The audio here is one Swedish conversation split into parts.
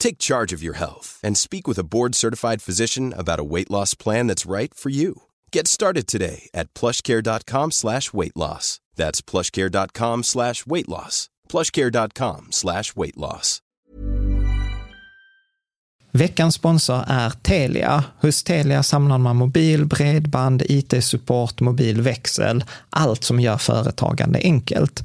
Take charge of your health and speak with a board-certified physician about a weight loss plan that's right for you. Get started today at plushcare.com slash weight loss. That's plushcare.com slash weight loss. plushcare.com slash weight loss. Veckans sponsor är Telia. Hos Telia samlar man mobil, bredband, IT-support, mobilväxel, allt som gör företagande enkelt.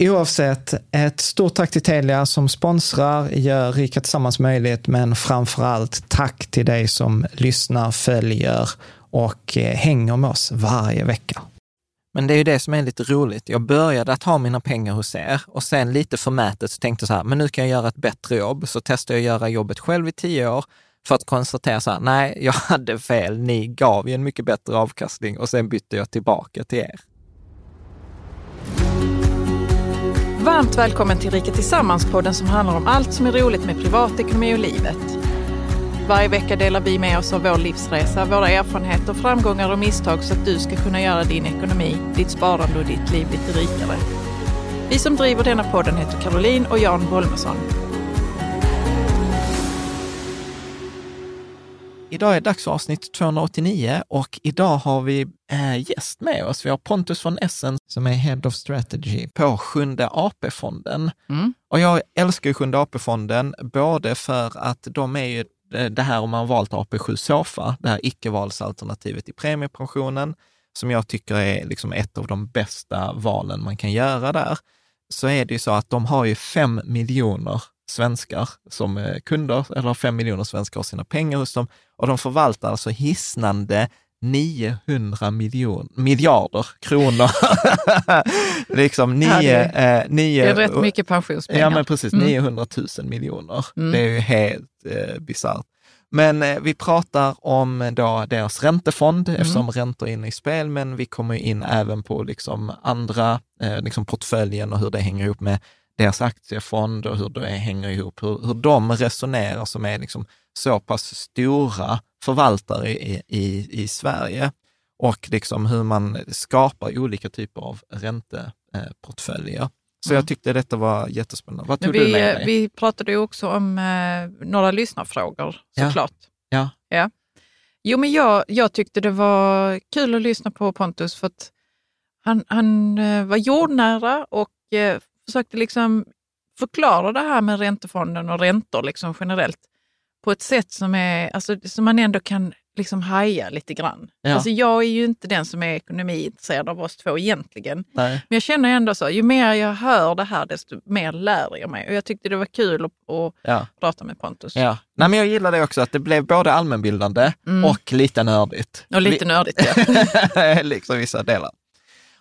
Oavsett, ett stort tack till Telia som sponsrar, gör Rika Tillsammans möjligt, men framför allt tack till dig som lyssnar, följer och eh, hänger med oss varje vecka. Men det är ju det som är lite roligt. Jag började att ha mina pengar hos er och sen lite förmätet så tänkte jag så här, men nu kan jag göra ett bättre jobb. Så testade jag att göra jobbet själv i tio år för att konstatera så här, nej, jag hade fel. Ni gav ju en mycket bättre avkastning och sen bytte jag tillbaka till er. Varmt välkommen till Rika Tillsammans-podden som handlar om allt som är roligt med privatekonomi och livet. Varje vecka delar vi med oss av vår livsresa, våra erfarenheter, framgångar och misstag så att du ska kunna göra din ekonomi, ditt sparande och ditt liv lite rikare. Vi som driver denna podden heter Caroline och Jan Bolmesson. Idag är dags för avsnitt 289 och idag har vi äh, gäst med oss. Vi har Pontus von Essen som är Head of Strategy på Sjunde AP-fonden. Mm. Och jag älskar Sjunde AP-fonden både för att de är ju det här om man valt AP7 Sofa, det här icke-valsalternativet i premiepensionen, som jag tycker är liksom ett av de bästa valen man kan göra där, så är det ju så att de har ju fem miljoner svenskar som kunder, eller fem miljoner svenskar har sina pengar hos dem och de förvaltar alltså hisnande 900 miljon, miljarder kronor. liksom nio, ja, det, eh, nio, det är rätt mycket pensionspengar. Ja, men precis. Mm. 900 000 miljoner. Mm. Det är ju helt eh, bisarrt. Men eh, vi pratar om då deras räntefond mm. eftersom räntor är inne i spel, men vi kommer in även på liksom andra, eh, liksom portföljen och hur det hänger ihop med deras aktiefond och hur det hänger ihop, hur, hur de resonerar som är liksom så pass stora förvaltare i, i, i Sverige och liksom hur man skapar olika typer av ränteportföljer. Så mm. jag tyckte detta var jättespännande. Vad tog vi, du med dig? Vi pratade ju också om eh, några lyssnarfrågor såklart. Ja. ja. Jo, men jag, jag tyckte det var kul att lyssna på Pontus för att han, han eh, var jordnära och eh, försökte liksom förklarar det här med räntefonden och räntor liksom generellt på ett sätt som, är, alltså, som man ändå kan liksom haja lite grann. Ja. Alltså, jag är ju inte den som är ekonomiintresserad av oss två egentligen. Nej. Men jag känner ändå så, ju mer jag hör det här desto mer lär jag mig. Och jag tyckte det var kul att, att Ja. prata med Pontus. Ja. Nej, men jag gillar det också, att det blev både allmänbildande Mm. och lite nördigt. Och lite nördigt ja. liksom vissa delar.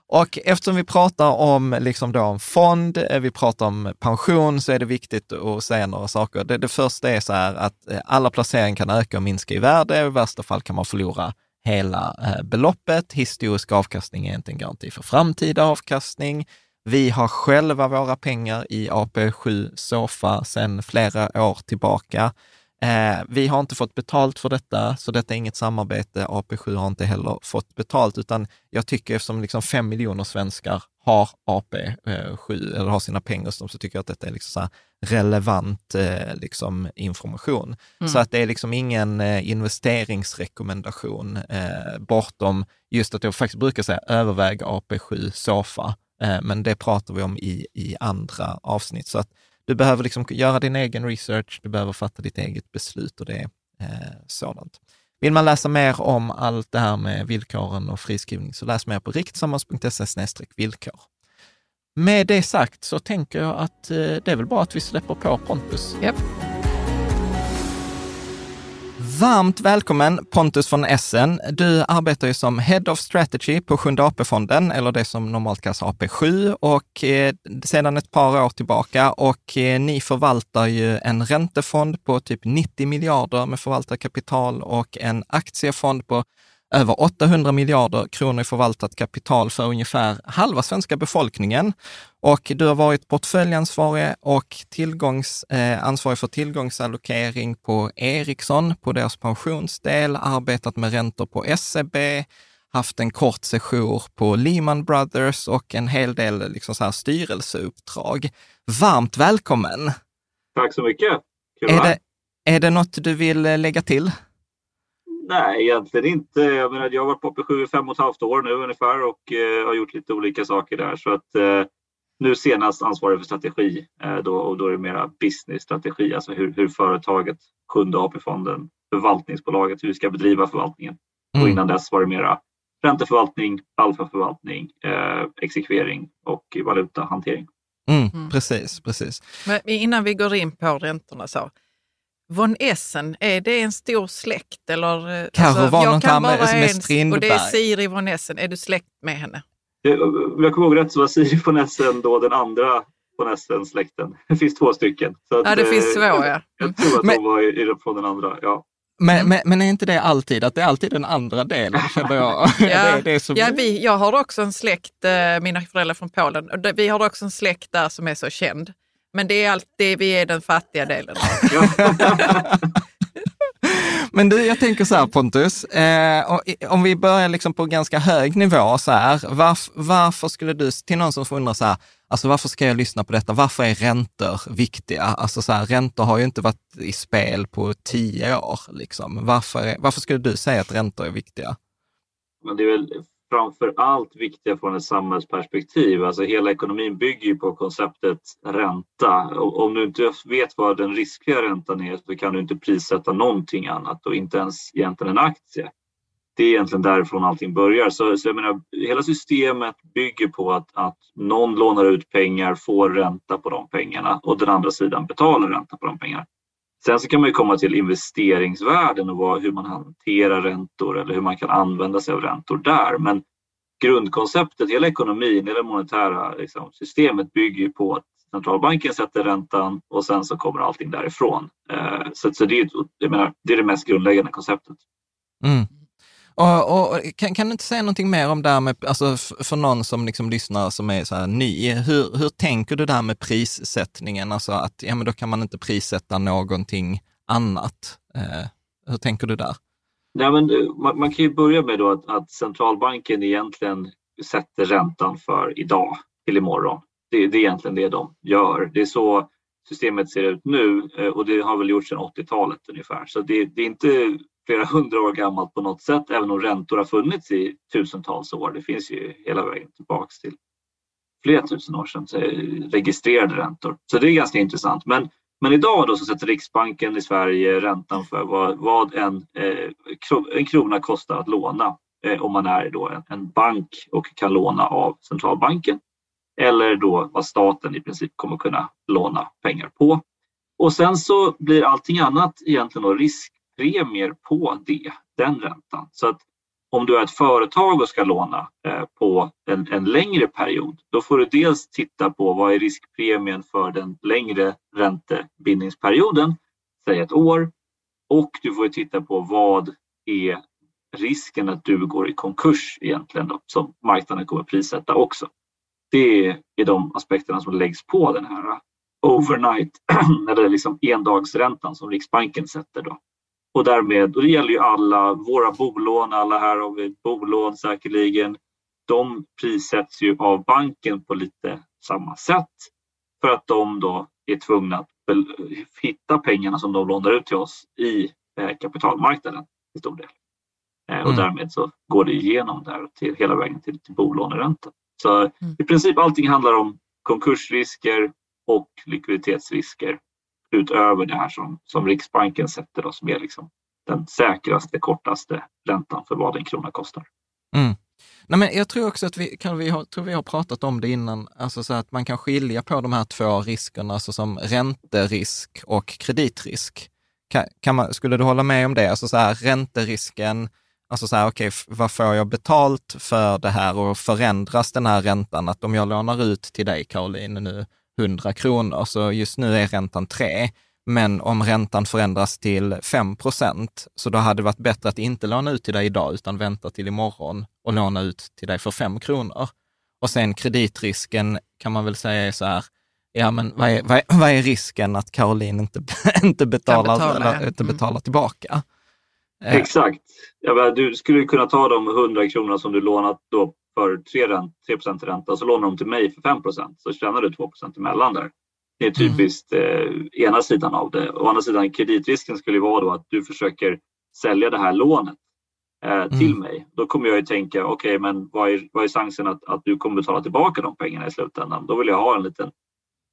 Och eftersom vi pratar om, liksom då en fond, eh, vi pratar om pension, så är det viktigt att säga några saker. Det, det första är så här att eh, alla placeringar kan öka och minska i värde. I värsta fall kan man förlora hela eh, beloppet. Historisk avkastning är inte en garanti för framtida avkastning. Vi har själva våra pengar i AP7 Sofa sedan flera år tillbaka. Eh, vi har inte fått betalt för detta, så detta är inget samarbete. AP7 har inte heller fått betalt, utan jag tycker eftersom liksom fem miljoner svenskar har AP7 eller har sina pengar hos dem, så tycker jag att detta är liksom relevant eh, liksom information. Så att det är liksom ingen eh, investeringsrekommendation eh, bortom just att jag faktiskt brukar säga överväg AP7 Sofa, eh, men det pratar vi om i, i andra avsnitt. Så att du behöver liksom göra din egen research, du behöver fatta ditt eget beslut och det är eh, sådant. Vill man läsa mer om allt det här med villkoren och friskrivning så läs mer på riktsammans.se villkor. Med det sagt så tänker jag att eh, det är väl bra att vi släpper på Pontus. Yep. Varmt välkommen Pontus von Essen. Du arbetar ju som Head of Strategy på Sjunde AP-fonden, eller det som normalt kallas AP7, och eh, sedan ett par år tillbaka. Och eh, ni förvaltar ju en räntefond på typ 90 miljarder med förvaltat kapital och en aktiefond på över 800 miljarder kronor i förvaltat kapital för ungefär halva svenska befolkningen. Och du har varit portföljansvarig och tillgångs, eh, ansvarig för tillgångsallokering på Ericsson, på deras pensionsdel, arbetat med räntor på SEB, haft en kort session på Lehman Brothers och en hel del liksom så här styrelseuppdrag. Varmt välkommen! Tack så mycket. Kul Är det, är det något du vill eh, lägga till? Nej, egentligen inte. Jag, menar, jag har varit på AP7 i fem och ett halvt år nu ungefär och eh, har gjort lite olika saker där. Så att, eh, nu senast ansvarig för strategi eh, då, och då är det mera businessstrategi, alltså hur, hur företaget, Sjunde AP-fonden, förvaltningsbolaget, hur vi ska bedriva förvaltningen. Och Mm. innan dess var det mera ränteförvaltning, alfaförvaltning, eh, exekvering och valutahantering. Mm, Mm. Precis, precis. Men innan vi går in på räntorna så. Von Essen, är det en stor släkt? Eller, eh, Kanske var jag någon kan bara med en, Strindberg. Och det är Siri von Essen. Är du släkt med henne? Det- Om jag kommer ihåg rätt så var Siri von Essen då den andra von Essen-släkten. Det finns två stycken. Så att, Ja, det eh, finns två ja. Jag tror att Men- hon var i, i, på den andra. Ja. Men, men, men är inte det alltid, att det är alltid den andra delen, känner jag. det, är det som... Ja, vi, jag har också en släkt, eh, mina föräldrar från Polen, och det- vi har också en släkt där som är så känd. Men det är alltid, vi är den fattiga delen. Men du, jag tänker så här Pontus, eh, om vi börjar liksom på ganska hög nivå så här, varf, varför skulle du, till någon som får undra så här, alltså varför ska jag lyssna på detta? Varför är räntor viktiga? Alltså så här, räntor har ju inte varit i spel på tio år liksom. Varför, är, varför skulle du säga att räntor är viktiga? Men det är väl framför allt viktiga från ett samhällsperspektiv. Alltså hela ekonomin bygger ju på konceptet ränta. Om du inte vet vad den riskfria räntan är så kan du inte prissätta någonting annat och inte ens egentligen en aktie. Det är egentligen därifrån allting börjar. Så, så jag menar, hela systemet bygger på att, att någon lånar ut pengar, får ränta på de pengarna och den andra sidan betalar ränta på de pengarna. Sen så kan man ju komma till investeringsvärden och vad, hur man hanterar räntor eller hur man kan använda sig av räntor där. Men grundkonceptet, hela ekonomin, hela det monetära liksom, systemet bygger ju på att centralbanken sätter räntan och sen så kommer allting därifrån. Eh, så så det, är, jag menar, det är det mest grundläggande konceptet. Mm. Och, och, kan, kan du inte säga någonting mer om det här med, alltså för någon som liksom lyssnar som är så här ny, hur, hur tänker du där med prissättningen? Alltså att, ja men då kan man inte prissätta någonting annat. Eh, hur tänker du där? Nej, men, eh, man, man kan ju börja med då att, att centralbanken egentligen sätter räntan för idag till imorgon. Det, det är egentligen det de gör. Det är så systemet ser ut nu eh, och det har väl gjorts sedan 80-talet ungefär. Så det, det är inte flera hundra år gammalt på något sätt, även om räntor har funnits i tusentals år. Det finns ju hela vägen tillbaks till flera tusen år sedan, registrerade räntor. Så det är ganska intressant. Men, men idag då så sätter Riksbanken i Sverige räntan för vad, vad en, eh, en krona kostar att låna eh, om man är då en, en bank och kan låna av centralbanken eller då vad staten i princip kommer kunna låna pengar på. Och sen så blir allting annat egentligen då premier på det, den räntan. Så att om du är ett företag och ska låna eh, på en, en, längre period, då får du dels titta på vad är riskpremien för den längre räntebindningsperioden, säg ett år, och du får titta på vad är risken att du går i konkurs egentligen då, som marknaden kommer prissätta också. Det är de aspekterna som läggs på den här overnight eller liksom endagsräntan som Riksbanken sätter. Då. Och därmed, och det gäller ju alla våra bolån, alla här har vi bolån säkerligen. De prissätts ju av banken på lite samma sätt för att de då är tvungna att hitta pengarna som de lånar ut till oss i eh, kapitalmarknaden till stor del. Eh, och mm. därmed så går det igenom där till, hela vägen till, till bolåneräntan. Så mm. i princip allting handlar om konkursrisker och likviditetsrisker utöver det här som, som Riksbanken sätter då, som är liksom den säkraste, kortaste räntan för vad en krona kostar. Mm. Nej, men jag tror också att vi, kan vi, ha, tror vi har pratat om det innan, alltså så att man kan skilja på de här två riskerna, alltså som ränterisk och kreditrisk. Kan, kan man, skulle du hålla med om det? Alltså så här, ränterisken, alltså så här, okej, okay, vad får jag betalt för det här och förändras den här räntan? Att om jag lånar ut till dig, Caroline, nu 100 kronor, så just nu är räntan 3. Men om räntan förändras till 5 procent, så då hade det varit bättre att inte låna ut till dig idag, utan vänta till imorgon och låna ut till dig för 5 kronor. Och sen kreditrisken kan man väl säga är så här, ja men vad är, vad är, vad är risken att Caroline inte, inte, betalar, betala, eller, inte mm. betalar tillbaka? Eh. Exakt. Ja, du skulle kunna ta de 100 kronorna som du lånat då för 3, rent, 3 ränta så lånar de till mig för 5% så tjänar du 2% emellan där. Det är typiskt mm. eh, ena sidan av det. Å andra sidan kreditrisken skulle vara då att du försöker sälja det här lånet eh, till mm. mig. Då kommer jag ju tänka, okej, okay, men vad är, vad är chansen att, att du kommer betala tillbaka de pengarna i slutändan? Då vill jag ha en liten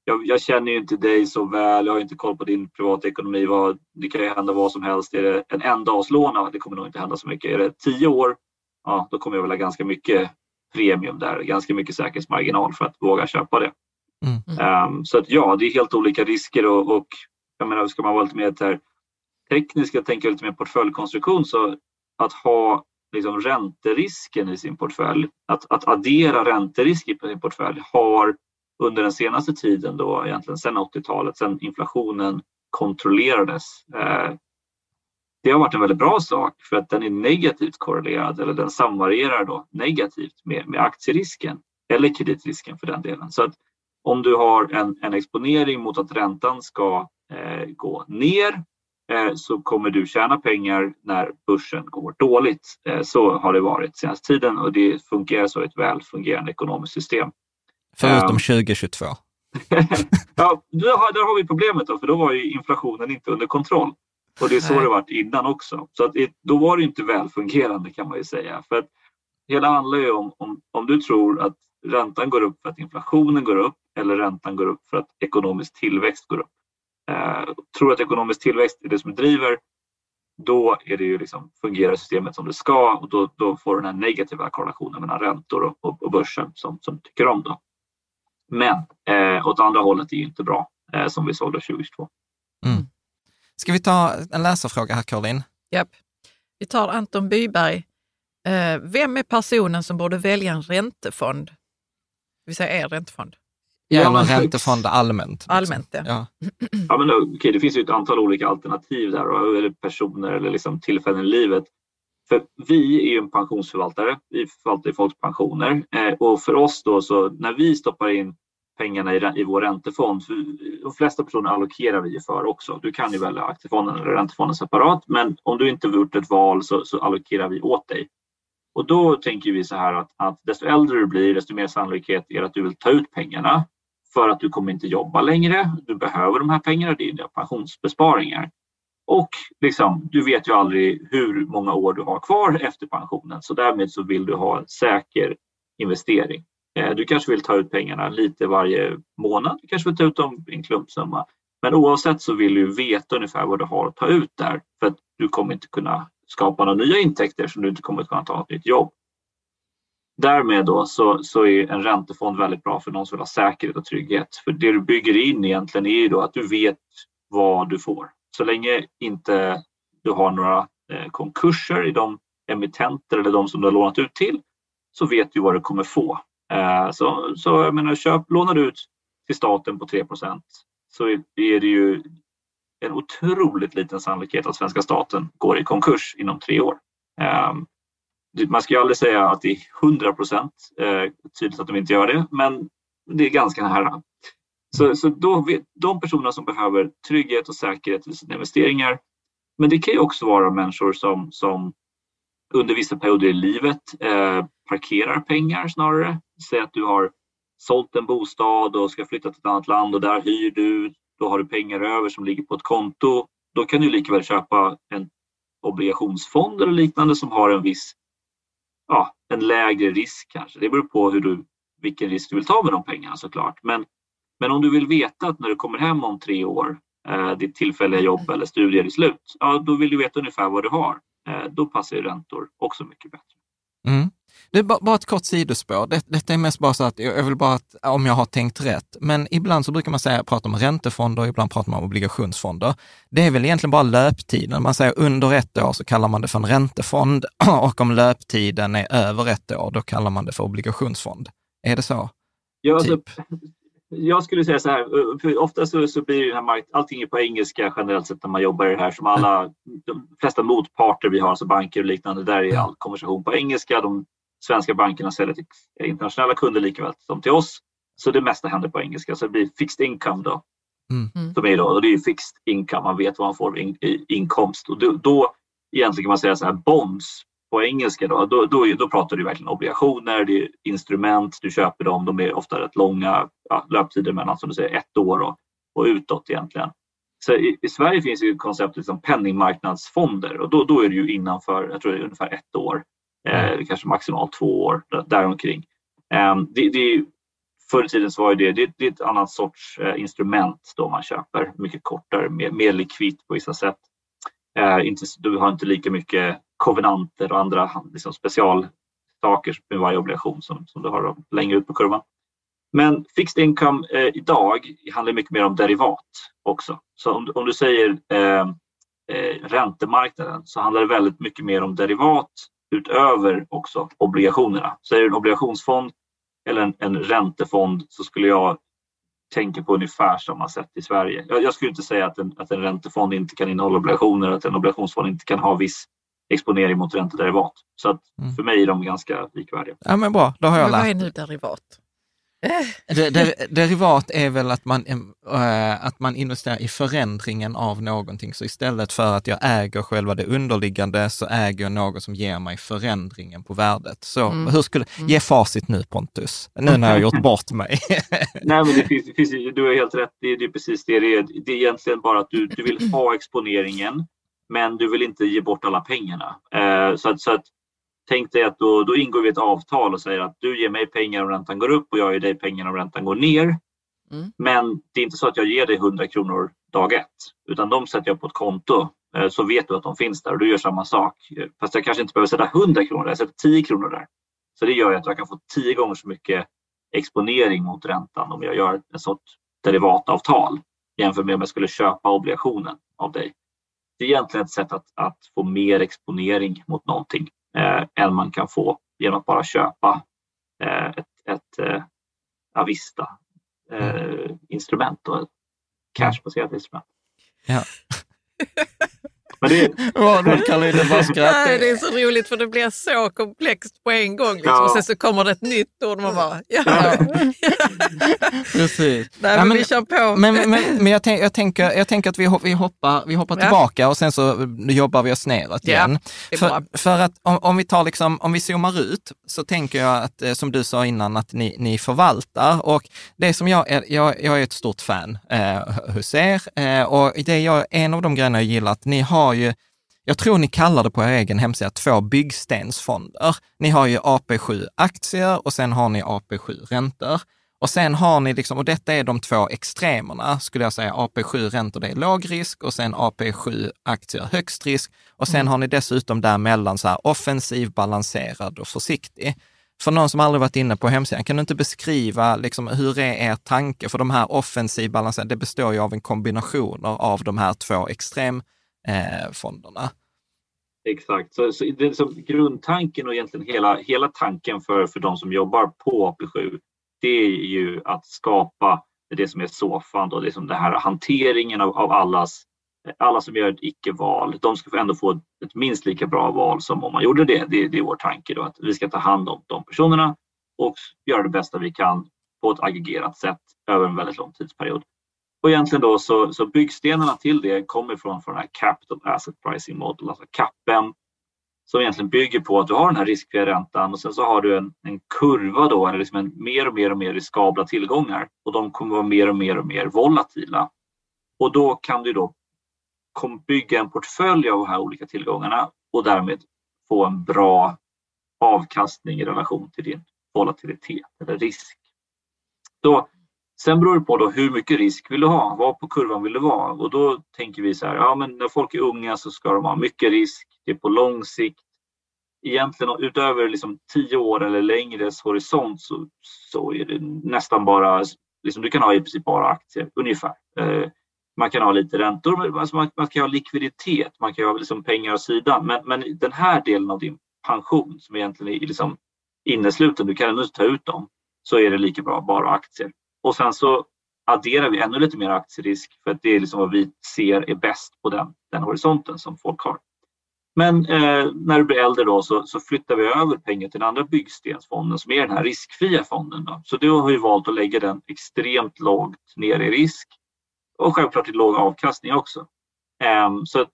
jag, jag, känner ju inte dig så väl, jag har inte koll på din privatekonomi. Vad, det kan ju hända vad som helst. Är det en endagslån? Det kommer nog inte hända så mycket. Är det tio år? Ja, då kommer jag väl ha ganska mycket premium där, ganska mycket säkerhetsmarginal för att våga köpa det. Mm. Um, så att ja, det är helt olika risker och, och jag menar, ska man vara lite mer teknisk och tänka lite mer portföljkonstruktion så att ha liksom ränterisken i sin portfölj, att, att addera ränterisk i sin portfölj har under den senaste tiden då egentligen sedan 80-talet, sedan inflationen kontrollerades. Eh, det har varit en väldigt bra sak för att den är negativt korrelerad eller den samvarierar då negativt med, med aktierisken eller kreditrisken för den delen. Så att om du har en, en exponering mot att räntan ska eh, gå ner eh, så kommer du tjäna pengar när börsen går dåligt. Eh, så har det varit senaste tiden och det fungerar så i ett väl fungerande ekonomiskt system. Förutom um, 2022. ja, där, där har vi problemet då, för då var ju inflationen inte under kontroll. Och det är så Nej. det varit innan också. Så att då var det inte välfungerande kan man ju säga. För att hela handlar ju om, om, om du tror att räntan går upp för att inflationen går upp eller räntan går upp för att ekonomisk tillväxt går upp. Eh, tror att ekonomisk tillväxt är det som driver, då är det ju liksom, fungerar systemet som det ska och då, då får du den här negativa korrelationen mellan räntor och, och, och börsen som, som tycker om. Då. Men eh, åt andra hållet är ju inte bra, eh, som vi såg då 2022. Mm. Ska vi ta en läsarfråga här, Caroline? Japp. Vi tar Anton Byberg. Eh, vem är personen som borde välja en räntefond? Det vill säga er räntefond. Ja, eller en räntefond allmänt. Liksom. Allmänt, ja. ja. ja men, okay, det finns ju ett antal olika alternativ där, eller personer eller liksom tillfällen i livet. För vi är ju en pensionsförvaltare, vi förvaltar folks pensioner eh, och för oss då så när vi stoppar in pengarna i, i vår räntefond, de flesta personer allokerar vi ju för också. Du kan ju välja aktiefonden eller räntefonden separat men om du inte har gjort ett val så, så allokerar vi åt dig. Och då tänker vi så här att, att desto äldre du blir desto mer sannolikhet är det att du vill ta ut pengarna för att du kommer inte jobba längre. Du behöver de här pengarna, det är dina pensionsbesparingar. Och liksom, du vet ju aldrig hur många år du har kvar efter pensionen så därmed så vill du ha en säker investering. Eh, du kanske vill ta ut pengarna lite varje månad, du kanske vill ta ut dem i en klumpsumma. Men oavsett så vill du veta ungefär vad du har att ta ut där för att du kommer inte kunna skapa några nya intäkter som du inte kommer kunna ta ett nytt jobb. Därmed då så, så är en räntefond väldigt bra för någon som vill ha säkerhet och trygghet. För det du bygger in egentligen är ju då att du vet vad du får. Så länge inte du har några eh, konkurser i de emittenter eller de som du har lånat ut till så vet du vad du kommer få. Eh, så, så jag menar, köp, lånar du ut till staten på 3% så är det ju en otroligt liten sannolikhet att svenska staten går i konkurs inom tre år. Ehm, man ska ju aldrig säga att det är 100 procent eh, tydligt att de inte gör det, men det är ganska nära. Så, så då, de personerna som behöver trygghet och säkerhet i sina investeringar, men det kan ju också vara människor som, som under vissa perioder i livet eh, parkerar pengar snarare. Säg att du har sålt en bostad och ska flytta till ett annat land och där hyr du. Då har du pengar över som ligger på ett konto. Då kan du lika väl köpa en obligationsfond eller liknande som har en viss, ja, en lägre risk kanske. Det beror på hur du, vilken risk du vill ta med de pengarna såklart. Men, men om du vill veta att när du kommer hem om tre år, eh, ditt tillfälliga jobb eller studier är slut, ja, då vill du veta ungefär vad du har. Eh, då passar ju räntor också mycket bättre. Mm. Det är bara ett kort sidospår. Det, detta är mest bara så att jag vill bara att, om jag har tänkt rätt. Men ibland så brukar man säga, prata om räntefonder, ibland pratar man om obligationsfonder. Det är väl egentligen bara löptiden. Man säger under ett år så kallar man det för en räntefond och om löptiden är över ett år, då kallar man det för obligationsfond. Är det så? Ja, alltså, typ? jag skulle säga så här, ofta så, så blir den här mark- allting är på engelska generellt sett när man jobbar i det här som alla, de flesta motparter vi har, alltså banker och liknande, där är all konversation på engelska. De svenska bankerna säljer till internationella kunder likaväl som till oss. Så det mesta händer på engelska, så det blir fixed income då. Mm. mm. Som är då, och det är fixed income, man vet vad man får in, i inkomst. Och då, då egentligen kan man säga så här, bonds på engelska då, då, då, då pratar du verkligen obligationer, det är instrument, du köper dem, de är ofta rätt långa ja, löptider mellan som du säger ett år och, och utåt egentligen. Så i, i Sverige finns ju konceptet som penningmarknadsfonder och då, då är det ju innanför, jag tror det är ungefär ett år, eh, kanske maximalt två år däromkring. Eh, det, det, förr i tiden så var det, det, det är ett annat sorts eh, instrument då man köper, mycket kortare, mer, mer likvitt på vissa sätt. Eh, inte, du har inte lika mycket kovenanter och andra liksom, specialsaker med varje obligation som, som du har längre ut på kurvan. Men fixed income eh, idag handlar mycket mer om derivat också. Så om, om du säger eh, eh, räntemarknaden så handlar det väldigt mycket mer om derivat utöver också obligationerna. Säger du en obligationsfond eller en, en räntefond så skulle jag tänker på ungefär samma sätt i Sverige. Jag, jag skulle inte säga att en, att en räntefond inte kan innehålla obligationer, att en obligationsfond inte kan ha viss exponering mot räntederivat. Så att mm. för mig är de ganska likvärdiga. Ja men bra, då har jag men lärt Vad är nu derivat? Der, der, derivat är väl att man, äh, att man investerar i förändringen av någonting. Så istället för att jag äger själva det underliggande så äger jag något som ger mig förändringen på värdet. Så mm. hur skulle, mm. ge facit nu Pontus, nu när jag har gjort bort mig. Nej, men det finns, det finns, du har helt rätt, det är, det är precis det det är. Det är egentligen bara att du, du vill ha exponeringen, men du vill inte ge bort alla pengarna. Eh, så, att, så att tänk dig att då, då ingår vi ett avtal och säger att du ger mig pengar om räntan går upp och jag ger dig pengar om räntan går ner. Mm. Men det är inte så att jag ger dig 100 kronor dag ett, utan de sätter jag på ett konto eh, så vet du att de finns där och du gör samma sak. Fast jag kanske inte behöver sätta 100 kronor där, jag sätter 10 kronor där. Så det gör att jag kan få 10 gånger så mycket exponering mot räntan om jag gör en sorts derivatavtal jämfört med om jag skulle köpa obligationen av dig. Det är egentligen ett sätt att, att få mer exponering mot någonting eh, än man kan få genom att bara köpa eh, ett, ett eh, Avista eh, instrument och ett cashbaserat instrument. Ja. Men det... Vad Caroline bara skrattar. Det är så roligt för det blir så komplext på en gång. Liksom. Ja. Och sen så kommer det ett nytt ord och man bara, ja. Precis. Nej, men, men vi kör på. Men, men, men jag, tänk, jag, tänker, jag tänker att vi, vi hoppar, vi hoppar ja. tillbaka och sen så jobbar vi oss neråt igen. Ja, för, för att om, om, vi tar liksom, om vi zoomar ut så tänker jag att, eh, som du sa innan, att ni, ni förvaltar och det som jag är, jag, jag är ett stort fan eh, hos er eh, och det jag, en av de grejerna jag gillar att ni har ju jag tror ni kallar det på er egen hemsida, två byggstensfonder. Ni har ju AP7 aktier och sen har ni AP7 räntor. Och sen har ni, liksom, och detta är de två extremerna, skulle jag säga. AP7 räntor, det är låg risk och sen AP7 aktier högst risk. Och sen mm. har ni dessutom däremellan så här offensiv, balanserad och försiktig. För någon som aldrig varit inne på hemsidan, kan du inte beskriva liksom, hur är er tanke? För de här offensiv, balanserad, det består ju av en kombination av de här två extremfonderna. Eh, Exakt, så, så, det, så grundtanken och egentligen hela, hela tanken för, för de som jobbar på AP7 det är ju att skapa det som är SOFAN, då, det som den här hanteringen av, av allas, alla som gör ett icke-val. De ska ändå få ett minst lika bra val som om man gjorde det. Det, det är vår tanke då, att vi ska ta hand om de personerna och göra det bästa vi kan på ett aggregerat sätt över en väldigt lång tidsperiod. Och egentligen då så, så byggstenarna till det kommer från, från den här Capital Asset Pricing Model, alltså CAPM, som egentligen bygger på att du har den här riskfria räntan och sen så har du en, en kurva då, eller liksom en mer och mer och mer riskabla tillgångar och de kommer vara mer och mer och mer volatila. Och då kan du då bygga en portfölj av de här olika tillgångarna och därmed få en bra avkastning i relation till din volatilitet eller risk. Då, sen beror det på då hur mycket risk vill du ha? Var på kurvan vill du vara? Och då tänker vi så här, ja men när folk är unga så ska de ha mycket risk det är på lång sikt. Egentligen utöver liksom tio år eller längre horisont så, så är det nästan bara, liksom, du kan ha i princip bara aktier, ungefär. Eh, man kan ha lite räntor, alltså man, man kan ha likviditet, man kan ha liksom pengar åt sidan. Men, men den här delen av din pension som egentligen är liksom innesluten, du kan ändå ta ut dem, så är det lika bra bara aktier. Och sen så adderar vi ännu lite mer aktierisk för att det är liksom vad vi ser är bäst på den, den horisonten som folk har. Men eh, när du blir äldre då så, så, flyttar vi över pengar till den andra byggstensfonden som är den här riskfria fonden. Då. Så då har vi valt att lägga den extremt lågt ner i risk och självklart till låg avkastning också. Eh, så att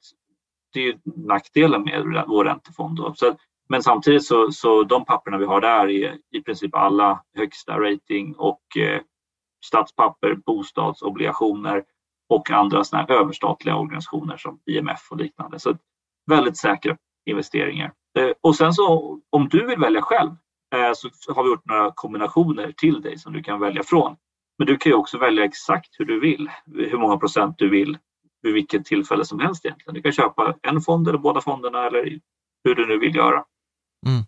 det är nackdelen med vår räntefond. Då. Så, men samtidigt så, så de papperna vi har där är i princip alla högsta rating och eh, statspapper, bostadsobligationer och andra såna överstatliga organisationer som IMF och liknande. Så väldigt säkra investeringar. Eh, och sen så om du vill välja själv eh, så har vi gjort några kombinationer till dig som du kan välja från. Men du kan ju också välja exakt hur du vill, hur många procent du vill vid vilket tillfälle som helst egentligen. Du kan köpa en fond eller båda fonderna eller hur du nu vill göra. Mm.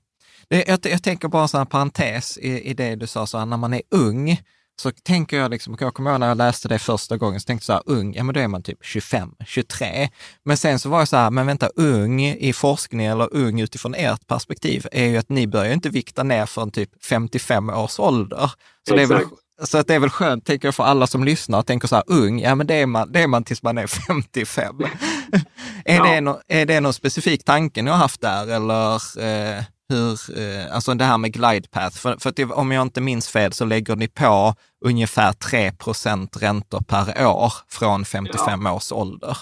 Jag, jag, tänker bara en sån här parentes i, i det du sa, så här, när man är ung, så tänker jag, liksom, jag kommer ihåg när jag läste det första gången, så tänkte jag så här, ung, ja men då är man typ 25, 23. Men sen så var jag så här, men vänta, ung i forskning eller ung utifrån ert perspektiv är ju att ni börjar inte vikta ner från typ 55 års ålder. Så det är väl så att det är väl skönt, tänker jag, för alla som lyssnar och tänker så här, ung, ja men det är man, det är man tills man är 55. är, ja. det no, är det någon specifik tanke ni har haft där eller eh, hur, eh, alltså det här med glide path, för, för att om jag inte minns fel så lägger ni på ungefär 3% räntor per år från 55 ja. års ålder.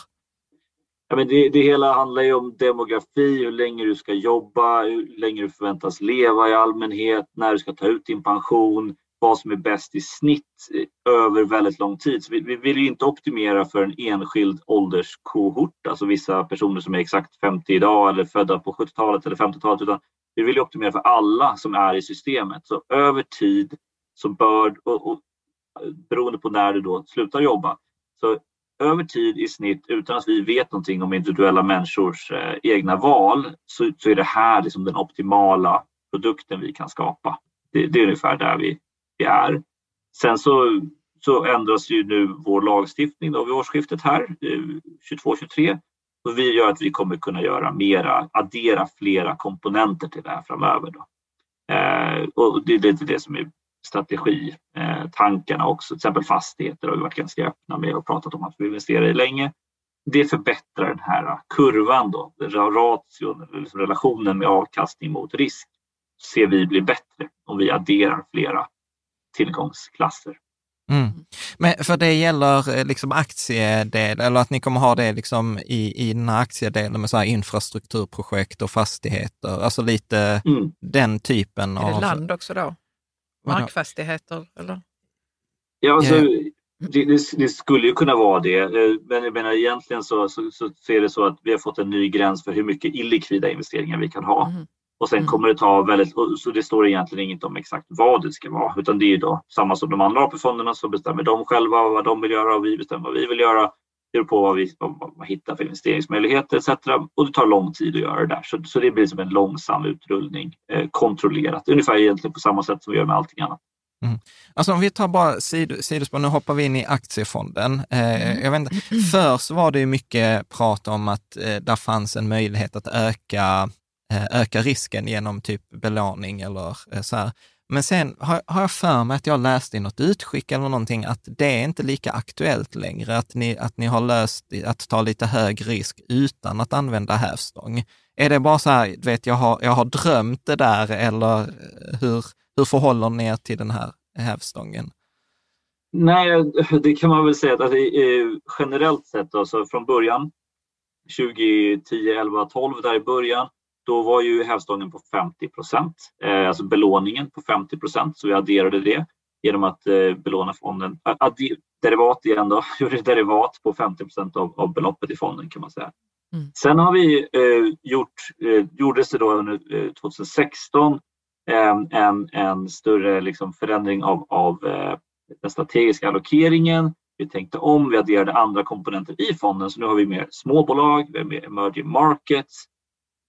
Ja, men det, det hela handlar ju om demografi, hur länge du ska jobba, hur länge du förväntas leva i allmänhet, när du ska ta ut din pension, vad som är bäst i snitt över väldigt lång tid. Vi, vi vill ju inte optimera för en enskild ålderskohort, alltså vissa personer som är exakt 50 idag eller födda på 70-talet eller 50-talet, utan vi vill optimera för alla som är i systemet. Så över tid så bör, och, och, beroende på när du då slutar jobba, så över tid i snitt utan att vi vet någonting om individuella människors eh, egna val så, så, är det här liksom den optimala produkten vi kan skapa. Det, det är ungefär där vi, vi är. Sen så, så ändras ju nu vår lagstiftning då vid årsskiftet här, eh, 22-23 och vi gör att vi kommer kunna göra mera, addera flera komponenter till det här framöver. Då. Eh, och det är lite det som är strategitankarna eh, också. Till exempel fastigheter har vi varit ganska öppna med och pratat om att vi investerar i länge. Det förbättrar den här kurvan då, ration, liksom relationen med avkastning mot risk ser vi blir bättre om vi adderar flera tillgångsklasser. Mm. Men för det gäller eh, liksom aktiedel, eller att ni kommer ha det liksom i, i den här aktiedelen med så infrastrukturprojekt och fastigheter, alltså lite mm. den typen av... Är det land också då? Markfastigheter eller? Ja, alltså, Det, det, det, skulle ju kunna vara det, eh, men jag menar, egentligen så, så, så, så, är det så att vi har fått en ny gräns för hur mycket illikvida investeringar vi kan ha. Mm. Och sen mm. kommer det ta väldigt, så det står egentligen inget om exakt vad det ska vara, utan det är då samma som de andra AP-fonderna så bestämmer de själva vad de vill göra och vi bestämmer vad vi vill göra. Det beror på vad vi vad man hittar för investeringsmöjligheter etc. Och det tar lång tid att göra det där, så, så det blir som en långsam utrullning, eh, kontrollerat, ungefär egentligen på samma sätt som vi gör med allting annat. Mm. Alltså om vi tar bara sidospår, nu hoppar vi in i aktiefonden. Eh, mm. jag vet inte, först var det ju mycket prat om att eh, där fanns en möjlighet att öka, Eh, öka risken genom typ belåning eller eh, så här. Men sen har, har jag för mig att jag läste i något utskick eller någonting att det är inte lika aktuellt längre, att ni, att ni har löst att ta lite hög risk utan att använda hävstång. Är det bara så här, vet jag har, jag har drömt det där eller eh, hur, hur förhåller ni er till den här hävstången? Nej, det kan man väl säga att alltså, generellt sett, alltså från början, 2010, 11, 12 där i början, då var ju hävstången på 50 procent, eh, alltså belåningen på 50 procent, så vi adderade det genom att eh, belåna fonden. Addi, derivat igen då, gjorde derivat på 50 procent av, av beloppet i fonden kan man säga. Mm. Sen har vi eh, gjort, eh, gjordes det då under 2016 en, en större liksom förändring av, av eh, den strategiska allokeringen. Vi tänkte om, vi adderade andra komponenter i fonden, så nu har vi mer småbolag, vi har mer emerging markets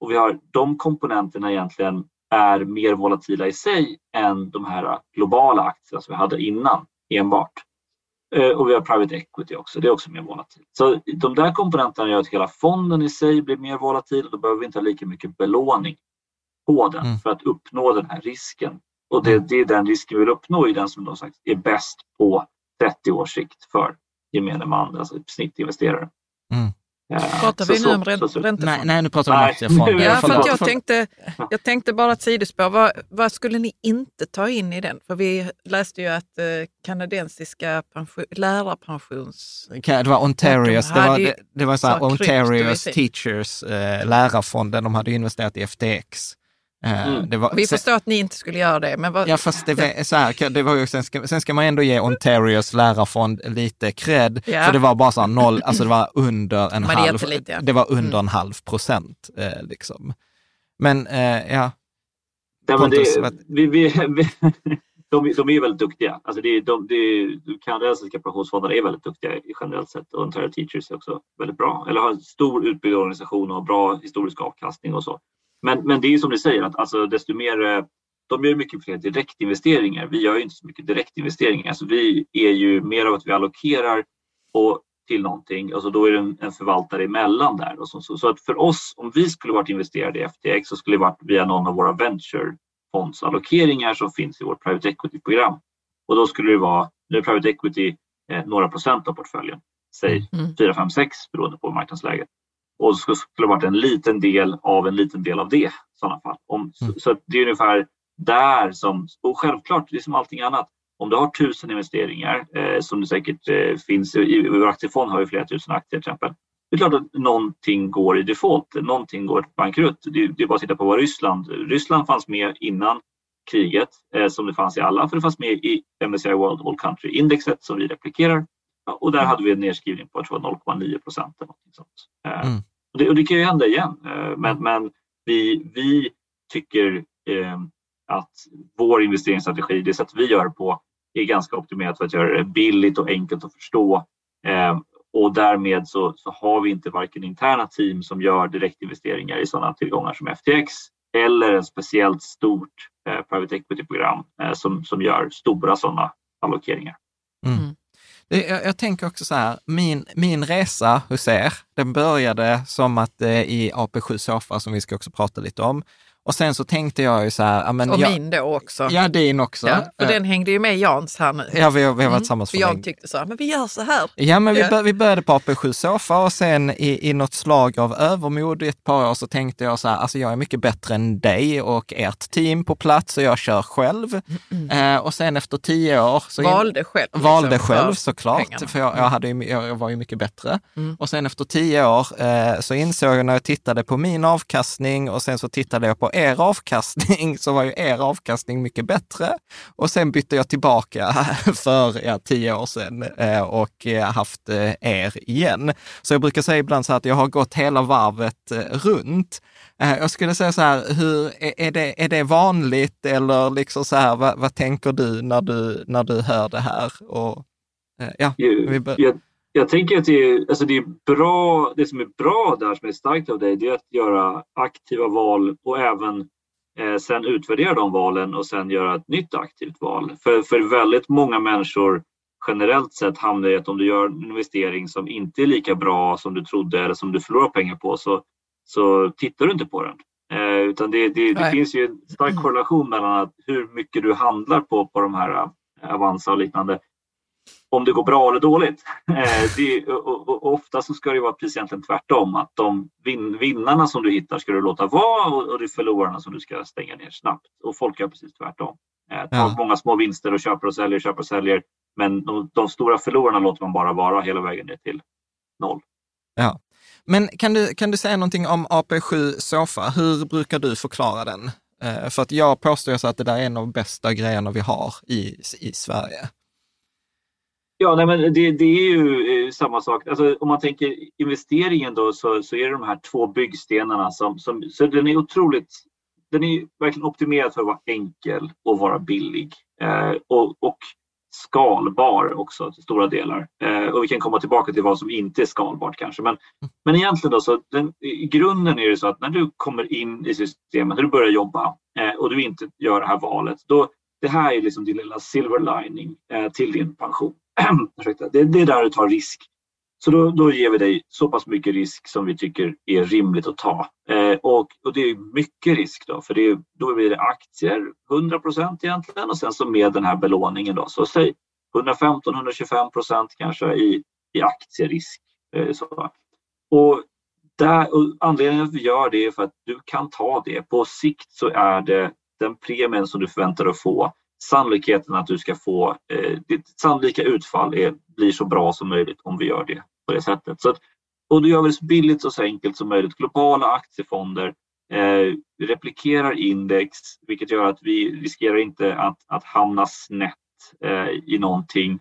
och vi har de komponenterna egentligen är mer volatila i sig än de här globala aktierna som vi hade innan enbart. Eh, och vi har private equity också, det är också mer volatilt. Så de där komponenterna gör att hela fonden i sig blir mer volatil och då behöver vi inte ha lika mycket belåning på den mm. för att uppnå den här risken. Och det, mm. det, är den risken vi vill uppnå i den som då sagt är bäst på 30 års sikt för gemene man, alltså snittinvesterare. Mm. Pratar vi så, nu om räntefond? Nej, nej, nu pratar vi om aktiefond. Ja, för att jag, tänkte, jag tänkte bara ett sidospår. Vad, vad, skulle ni inte ta in i den? För vi läste ju att eh, kanadensiska pension, lärarpensions... Det var Ontarios, de det var, det, det var så här, Ontarios Teachers eh, lärarfonden, de hade investerat i FTX. Eh, mm. Var, vi förstår att ni inte skulle göra det. Men vad, ja, fast det var, så här, det var ju, sen, ska, sen ska man ändå ge Ontarios lärarfond lite cred, ja. för det var bara så noll, alltså det var under en halv, ja. det var under mm. en halv procent. Eh, liksom. Men eh, ja. ja men det, vi, vi, vi, de, de är väldigt duktiga. Alltså det, de, de, kanadensiska pensionsfonderna är väldigt duktiga generellt sett och Ontario Teachers är också väldigt bra. Eller har en stor utbyggd organisation och bra historisk avkastning och så. Men, men det är som du säger, att alltså, desto mer, eh, de gör mycket fler direktinvesteringar. Vi gör inte så mycket direktinvesteringar. Alltså, vi är ju mer av att vi allokerar och till någonting, alltså då är det en, en förvaltare emellan där. Och så, så, så, att för oss, om vi skulle varit investerade i FTX så skulle det varit via någon av våra venturefondallokeringar som finns i vårt private equity-program. Och då skulle det vara, nu är private equity eh, några procent av portföljen, säg mm. 4, 5, 6 beroende på marknadsläget och så skulle det varit en liten del av en liten del av det i sådana fall. Om, mm. så, så, det är ungefär där som, och självklart, det är som allting annat. Om du har tusen investeringar eh, som det säkert eh, finns, i, i vår aktiefond har vi flera tusen aktier till exempel. Det är klart att någonting går i default, någonting går bankrutt. Det, det är bara att titta på vad Ryssland, Ryssland fanns med innan kriget eh, som det fanns i alla, för det fanns med i MSCI World All Country Indexet som vi replikerar. Och där mm. hade vi en nedskrivning på 0,9 procent. Eh, mm. Och det, och det kan ju hända igen, eh, men, men vi, vi tycker eh, att vår investeringsstrategi, det sätt vi gör på, är ganska optimerat för att göra det billigt och enkelt att förstå. Eh, och därmed så, så har vi inte varken interna team som gör direktinvesteringar i sådana tillgångar som FTX eller ett speciellt stort eh, private equity-program eh, som, som gör stora sådana allokeringar. Mm. Jag, jag, tänker också så här, min, min resa hos er, den började som att eh, i AP7 Sofa, som vi ska också prata lite om, och sen så tänkte jag ju så här... Men och jag, min då också. Ja, din också. Ja, för den hängde ju med Jans här nu. Ja, vi vi har varit mm. tillsammans för Jan länge. tyckte så här, men vi gör så här. Ja, men vi, bör, vi började på AP7 Sofa och sen i, i något slag av övermod i ett par år så tänkte jag så här, alltså jag är mycket bättre än dig och ert team på plats och jag kör själv. Mm. Eh, och sen efter tio år... Så valde själv. Liksom, valde själv såklart, pengarna. för jag, jag, hade, jag var ju mycket bättre. Mm. Och sen efter tio år eh, så insåg jag när jag tittade på min avkastning och sen så tittade jag på er avkastning så var ju er avkastning mycket bättre. Och sen bytte jag tillbaka för ja, tio år sedan eh, och haft er igen. Så jag brukar säga ibland så här att jag har gått hela varvet runt. Jag skulle säga så här, hur, är, det, är det vanligt eller liksom så här, vad, vad tänker du när, du när du hör det här? Och, ja, jag, jag tänker att det är, alltså det är bra, det som är bra där som är starkt av dig, det är att göra aktiva val och även eh, sen utvärdera de valen och sen göra ett nytt aktivt val. För, för väldigt många människor generellt sett hamnar i att om du gör en investering som inte är lika bra som du trodde eller som du förlorar pengar på så, så tittar du inte på den. Eh, utan det, det, det finns ju en stark korrelation mellan att hur mycket du handlar på, på de här eh, Avanza och liknande om det går bra eller dåligt. Eh, det, och, och, ofta så ska det vara precis egentligen tvärtom. Att de vin, vinnarna som du hittar ska du låta vara och, och det är förlorarna som du ska stänga ner snabbt. Och folk gör precis tvärtom. Eh, tar ja. många små vinster och köper och säljer, köper och säljer. Men de, de, stora förlorarna låter man bara vara hela vägen ner till noll. Ja. Men kan du, kan du säga någonting om AP7 Sofa? Hur brukar du förklara den? Eh, för att jag påstår så att det där är en av de bästa grejerna vi har i, i Sverige. Ja, nej, men det, det är ju eh, samma sak. Alltså, om man tänker investeringen då så, så är det de här två byggstenarna som, som så den är otroligt den är verkligen optimerad för att vara enkel och vara billig eh, och, och, skalbar också till stora delar. Eh, och vi kan komma tillbaka till vad som inte är skalbart kanske. Men, men egentligen då så den, i grunden är det så att när du kommer in i systemet, när du börjar jobba eh, och du inte gör det här valet, då det här är liksom din lilla silver lining eh, till din pension. det, det är där du tar risk. Så då, då ger vi dig så pass mycket risk som vi tycker är rimligt att ta. Eh, och, och, det är mycket risk då, för det, då blir det aktier 100 procent egentligen och sen så med den här belåningen då, så säg 115-125 procent kanske i, i aktierisk. Eh, så. Och, där, och anledningen att vi gör det är för att du kan ta det. På sikt så är det den premien som du förväntar dig att få sannolikheten att du ska få eh, ditt sannolika utfall är, blir så bra som möjligt om vi gör det på det sättet. Så att, och då gör vi det så billigt och så enkelt som möjligt. Globala aktiefonder eh, replikerar index vilket gör att vi riskerar inte att, att hamna snett eh, i någonting.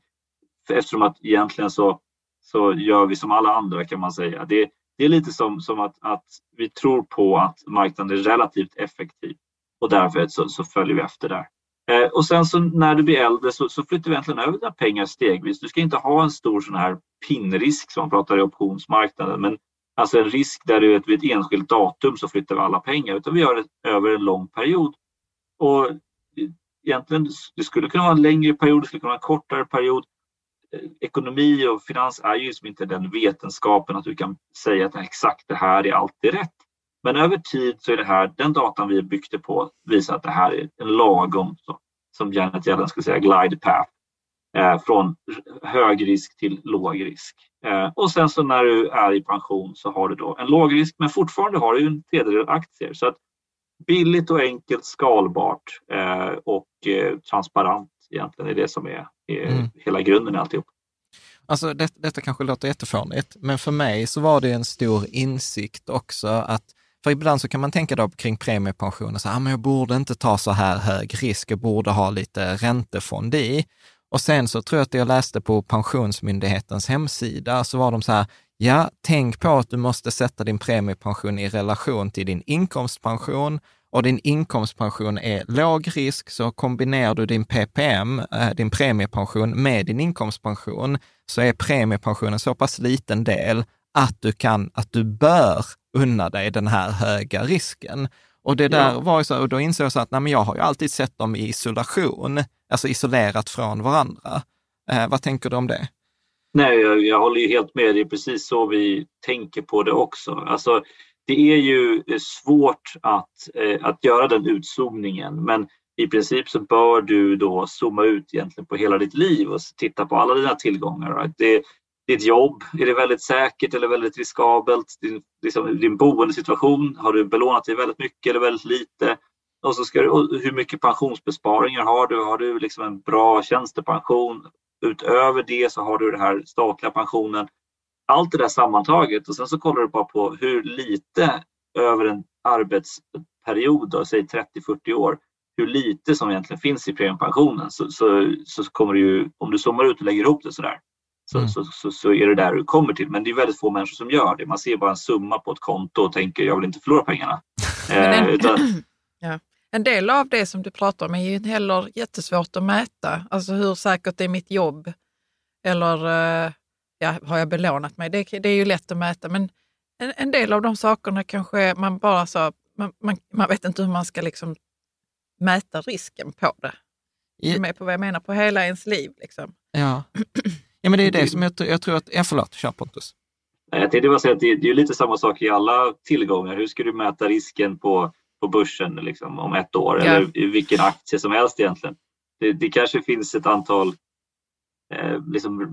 Eftersom att egentligen så, så gör vi som alla andra kan man säga. Det, det är lite som, som att, att vi tror på att marknaden är relativt effektiv och därför så, så följer vi efter där. Eh, och sen så när du blir äldre så, så flyttar vi egentligen över dina pengar stegvis. Du ska inte ha en stor sån här pinrisk som man pratar i optionsmarknaden, men alltså en risk där du vet, vid ett enskilt datum så flyttar vi alla pengar, utan vi gör det över en lång period. Och egentligen, det skulle kunna vara en längre period, det skulle kunna vara en kortare period. Eh, ekonomi och finans är ju som inte den vetenskapen att du kan säga att exakt det här är alltid rätt. Men över tid så är det här, den datan vi byggde på visar att det här är en lagom, som Janet Yellen skulle säga, glide path. Eh, från hög risk till låg risk. Eh, och sen så när du är i pension så har du då en låg risk men fortfarande har du en tredjedel aktier. Så att billigt och enkelt, skalbart eh, och eh, transparent egentligen är det som är, är mm. hela grunden i alltihop. Alltså det, detta kanske låter jättefånigt, men för mig så var det en stor insikt också att för ibland så kan man tänka då kring premiepensioner, så, ah, men jag borde inte ta så här hög risk, jag borde ha lite räntefond i. Och sen så tror jag att jag läste på Pensionsmyndighetens hemsida, så var de så här, ja, tänk på att du måste sätta din premiepension i relation till din inkomstpension och din inkomstpension är låg risk, så kombinerar du din PPM, eh, din premiepension, med din inkomstpension, så är premiepensionen så pass liten del att du kan, att du bör unna dig den här höga risken. Och det där ja. var ju så, och då insåg jag så att nej, men jag har ju alltid sett dem i isolation, alltså isolerat från varandra. Eh, vad tänker du om det? Nej, jag, jag håller ju helt med. Det är precis så vi tänker på det också. Alltså, det är ju svårt att, eh, att göra den utzoomningen, men i princip så bör du då zooma ut egentligen på hela ditt liv och titta på alla dina tillgångar. Det, ditt jobb, är det väldigt säkert eller väldigt riskabelt? Din, liksom, din boendesituation, har du belånat dig väldigt mycket eller väldigt lite? Och så ska du, hur mycket pensionsbesparingar har du? Har du liksom en bra tjänstepension? Utöver det så har du den här statliga pensionen. Allt det där sammantaget och sen så kollar du bara på hur lite över en arbetsperiod, då, säg 30-40 år, hur lite som egentligen finns i premiepensionen så, så, så kommer du ju, om du zoomar ut och lägger ihop det sådär, så, mm. så, så, så, är det där du kommer till. Men det är väldigt få människor som gör det. Man ser bara en summa på ett konto och tänker jag vill inte förlora pengarna. en, eh, utan... ja. en del av det som du pratar om är ju heller jättesvårt att mäta. Alltså hur säkert är mitt jobb? Eller eh, ja, har jag belånat mig? Det, det är ju lätt att mäta. Men en, en, del av de sakerna kanske man bara så, man, man, man vet inte hur man ska liksom mäta risken på det. Är du med på vad jag menar? På hela ens liv. Liksom. Ja. ja, men det är det som jag, jag tror att... Ja, förlåt, kör Pontus. Jag tänkte bara säga att det, det är lite samma sak i alla tillgångar. Hur ska du mäta risken på, på börsen liksom, om ett år ja. eller i vilken aktie som helst egentligen? Det, det kanske finns ett antal Eh, liksom,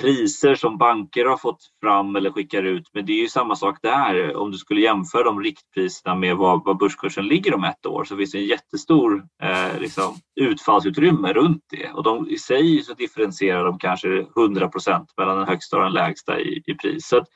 priser som banker har fått fram eller skickar ut. Men det är ju samma sak där. Om du skulle jämföra de riktpriserna med vad, vad börskursen ligger om ett år så finns det en jättestor eh, liksom, utfallsutrymme runt det. Och de, i sig så differentierar de kanske 100 procent mellan den högsta och den lägsta i, i pris. Så att,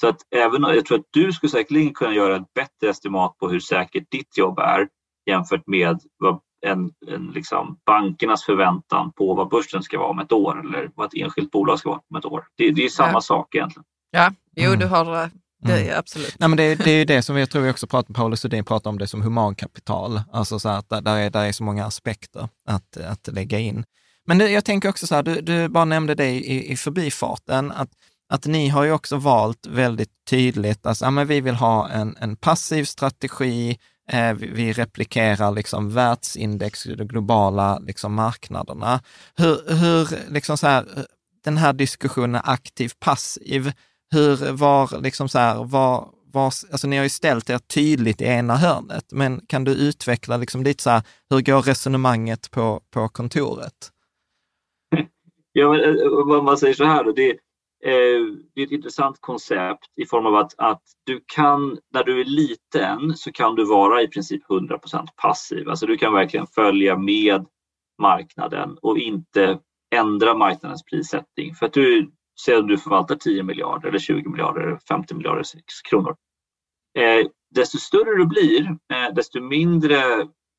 så att även, jag tror att du skulle säkerligen kunna göra ett bättre estimat på hur säkert ditt jobb är jämfört med vad en, en liksom bankernas förväntan på vad börsen ska vara om ett år eller vad ett enskilt bolag ska vara om ett år. Det, det är samma ja. sak egentligen. Ja, jo du har eh, det, mm. absolut. Nej, men det, det är ju det som jag tror vi också pratar, Paulus Sundin pratar om det som humankapital. Alltså så att där är, där är så många aspekter att, att lägga in. Men det, jag tänker också så här, du, du bara nämnde det i, i förbifarten, att, att ni har ju också valt väldigt tydligt, alltså, ja, men vi vill ha en, en passiv strategi, Eh, vi replikerar liksom världsindex, de globala liksom marknaderna. Hur, hur liksom så här, den här diskussionen aktiv passiv, hur var liksom så här, var, var, alltså ni har ju ställt er tydligt i ena hörnet, men kan du utveckla liksom lite så här, hur går resonemanget på, på kontoret? Ja, men, eh, om man säger så här då, det, Eh, det är ett intressant koncept i form av att, att du kan, när du är liten så kan du vara i princip 100% passiv. Alltså du kan verkligen följa med marknaden och inte ändra marknadens prissättning. För att du, säg att du förvaltar 10 miljarder eller 20 miljarder eller 50 miljarder kronor. Eh, desto större du blir, eh, desto mindre,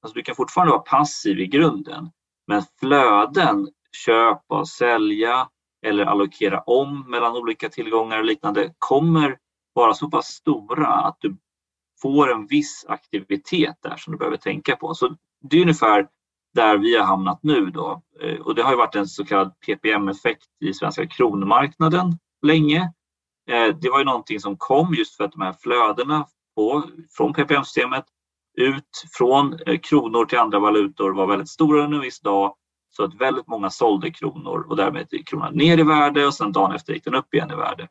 alltså du kan fortfarande vara passiv i grunden, men flöden, köpa och sälja, eller allokera om mellan olika tillgångar och liknande kommer vara så pass stora att du får en viss aktivitet där som du behöver tänka på. Så det är ungefär där vi har hamnat nu då. Eh, och det har ju varit en så kallad PPM-effekt i svenska kronmarknaden länge. Eh, det var ju någonting som kom just för att de här flödena på, från PPM-systemet ut från eh, kronor till andra valutor var väldigt stora under en viss dag så att väldigt många sålde kronor och därmed gick kronan ner i värde och sen dagen efter gick den upp igen i värde.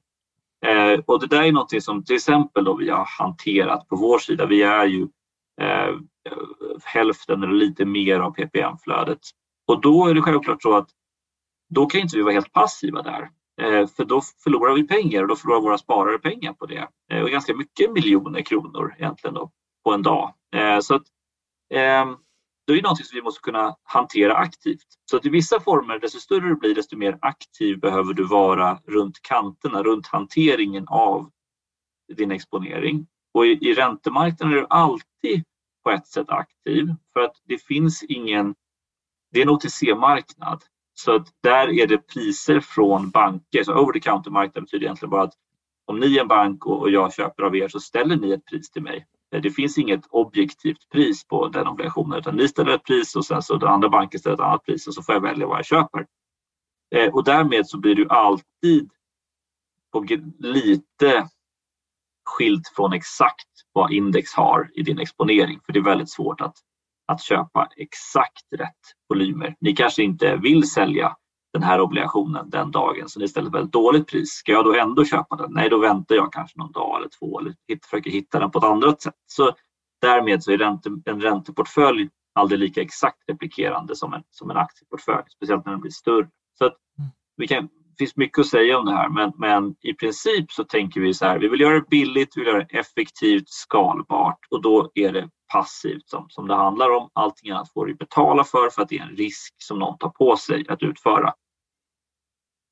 Eh, och det där är något som till exempel då vi har hanterat på vår sida. Vi är ju eh, hälften eller lite mer av PPM-flödet. Och då är det självklart så att då kan inte vi vara helt passiva där. Eh, för då förlorar vi pengar och då förlorar våra sparare pengar på det. Eh, och ganska mycket miljoner kronor egentligen då, på en dag. Eh, så att, ehm, då är det något som vi måste kunna hantera aktivt. Så att i vissa former, desto större du blir, desto mer aktiv behöver du vara runt kanterna, runt hanteringen av din exponering. Och i, i räntemarknaden är du alltid på ett sätt aktiv för att det finns ingen, det är en OTC-marknad. Så att där är det priser från banker, så over the counter-marknaden betyder egentligen bara att om ni är en bank och jag köper av er så ställer ni ett pris till mig. Eh, det finns inget objektivt pris på den obligationen utan ni ställer ett pris och sen så den andra banken ställer ett annat pris och så får jag välja vad jag köper. Eh, och därmed så blir du alltid på lite skilt från exakt vad index har i din exponering för det är väldigt svårt att, att köpa exakt rätt volymer. Ni kanske inte vill sälja den här obligationen den dagen så det är istället väldigt dåligt pris. Ska jag då ändå köpa den? Nej, då väntar jag kanske någon dag eller två eller försöker hitta den på ett annat sätt. Så därmed så är ränte, en ränteportfölj aldrig lika exakt replikerande som en, som en aktieportfölj, speciellt när den blir större. Så att mm. vi kan, det finns mycket att säga om det här, men, men i princip så tänker vi så här, vi vill göra det billigt, vi vill göra det effektivt, skalbart och då är det passivt som, som det handlar om. Allting annat får du betala för, för att det är en risk som någon tar på sig att utföra.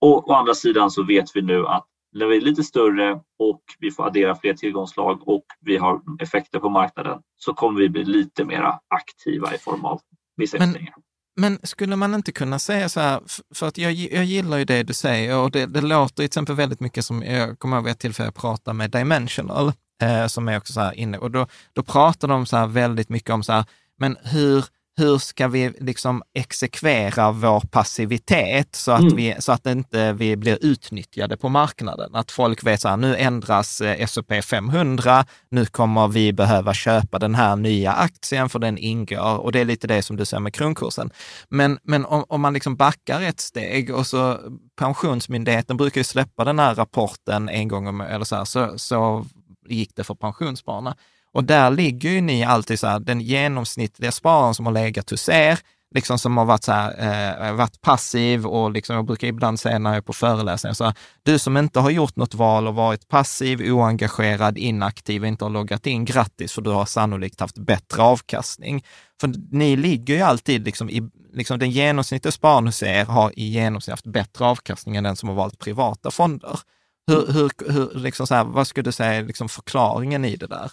Och å andra sidan så vet vi nu att när vi är lite större och vi får addera fler tillgångslag och vi har effekter på marknaden så kommer vi bli lite mer aktiva i form av vissa investeringar. Men skulle man inte kunna säga så här, för att jag, jag gillar ju det du säger och det, det låter till exempel väldigt mycket som, jag kommer ihåg ett tillfälle jag pratade med Dimensional, eh, som är också så här inne, och då, då pratar de så här väldigt mycket om så här, men hur, hur ska vi liksom exekvera vår passivitet så att, mm. vi, så att inte vi blir utnyttjade på marknaden? Att folk vet så här, nu ändras eh, S&P 500, nu kommer vi behöva köpa den här nya aktien för den ingår och det är lite det som du säger med kronkursen. Men, men om, om man liksom backar ett steg och så Pensionsmyndigheten brukar ju släppa den här rapporten en gång om, eller så, här, så, så gick det för pensionsspararna. Och där ligger ju ni alltid så här, den genomsnittliga spararen som har legat hos er, liksom som har varit, så här, eh, varit passiv och liksom, jag brukar ibland säga när jag är på föreläsningar, så här, du som inte har gjort något val och varit passiv, oengagerad, inaktiv, och inte har loggat in, grattis, för du har sannolikt haft bättre avkastning. För ni ligger ju alltid, liksom, i, liksom den genomsnittliga spararen hos er har i genomsnitt haft bättre avkastning än den som har valt privata fonder. Hur, hur, hur, liksom så här, vad skulle du säga är liksom förklaringen i det där?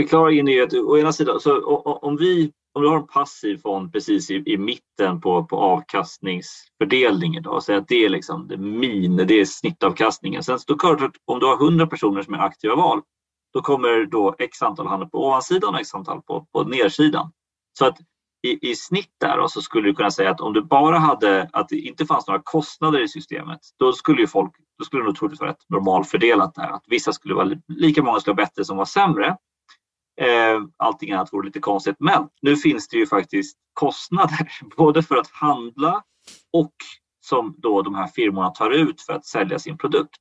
Förklaringen är att å ena sidan, så om, vi, om du har en passiv fond precis i, i mitten på, på avkastningsfördelningen, då, så att det är liksom det min, det är snittavkastningen. Sen så klart att om du har 100 personer som är aktiva val, då kommer då x antal hamna på ovansidan och x antal på, på nedsidan. Så att i, i snitt där då, så skulle du kunna säga att om du bara hade att det inte fanns några kostnader i systemet, då skulle ju folk, då skulle det nog troligtvis vara rätt normalfördelat där. Att vissa skulle vara lika många skulle vara bättre som var sämre. Eh, allting annat vore lite konstigt. Men nu finns det ju faktiskt kostnader både för att handla och som då de här firmorna tar ut för att sälja sin produkt.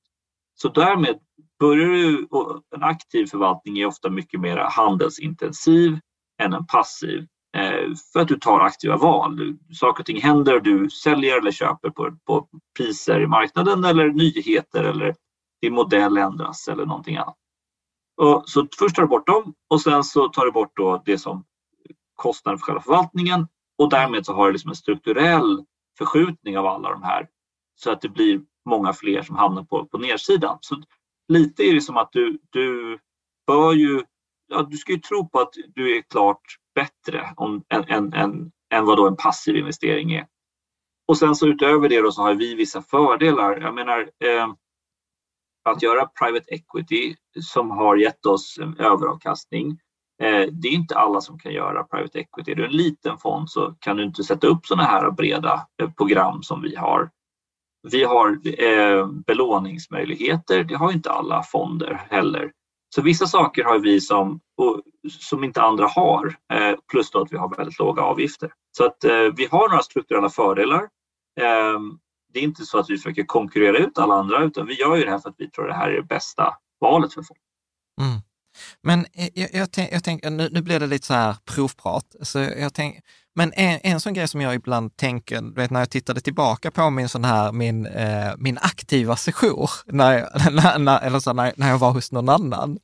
Så därmed börjar du, en aktiv förvaltning är ofta mycket mer handelsintensiv än en passiv Eh, för att du tar aktiva val. Saker och ting händer, du säljer eller köper på, på priser i marknaden eller nyheter eller din modell ändras eller någonting annat. Och så först tar du bort dem och sen så tar du bort då det som kostnaden för själva förvaltningen och därmed så har du liksom en strukturell förskjutning av alla de här så att det blir många fler som hamnar på, på nedsidan. Så lite är det som att du, du bör ju, ja, du ska ju tro på att du är klart bättre om, än, än, än, än vad då en passiv investering är. Och sen så utöver det då så har vi vissa fördelar. Jag menar eh, att göra private equity som har gett oss en överavkastning. Eh, det är inte alla som kan göra private equity. Är du en liten fond så kan du inte sätta upp sådana här breda eh, program som vi har. Vi har eh, belåningsmöjligheter. Det har inte alla fonder heller. Så vissa saker har vi som, som inte andra har, eh, plus då att vi har väldigt låga avgifter. Så att eh, vi har några strukturella fördelar. Ehm, det är inte så att vi försöker konkurrera ut alla andra, utan vi gör ju det här för att vi tror det här är det bästa valet för folk. Mm. Men eh, jag, jag, tänk, jag tänk, nu, nu blir det lite så här provprat. Så jag tänker men en, en sån grej som jag ibland tänker, vet, när jag tittade tillbaka på min, sån här, min, eh, min aktiva sejour, när, jag, när, när, eller så när, när jag var hos någon annan,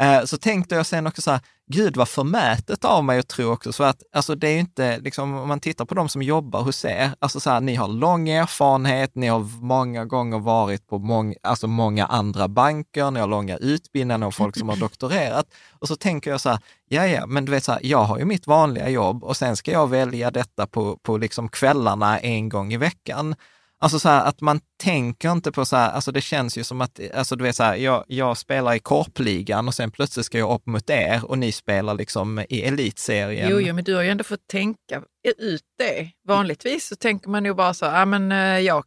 Eh, så tänkte jag sen också så här, gud vad förmätet av mig att tro också, så att alltså det är ju inte, liksom, om man tittar på de som jobbar hos er, alltså så här, ni har lång erfarenhet, ni har många gånger varit på mång, alltså många andra banker, ni har långa utbildningar och folk som har doktorerat. Och så tänker jag så här, ja ja, men du vet så här, jag har ju mitt vanliga jobb och sen ska jag välja detta på, på liksom kvällarna en gång i veckan. Alltså så här, att man tänker inte på så här, alltså det känns ju som att, alltså du vet så här, jag, jag spelar i korpligan och sen plötsligt ska jag upp mot er och ni spelar liksom i elitserien. Jo, jo, men du har ju ändå fått tänka ut det. Vanligtvis så tänker man ju bara så, ja men eh, jag,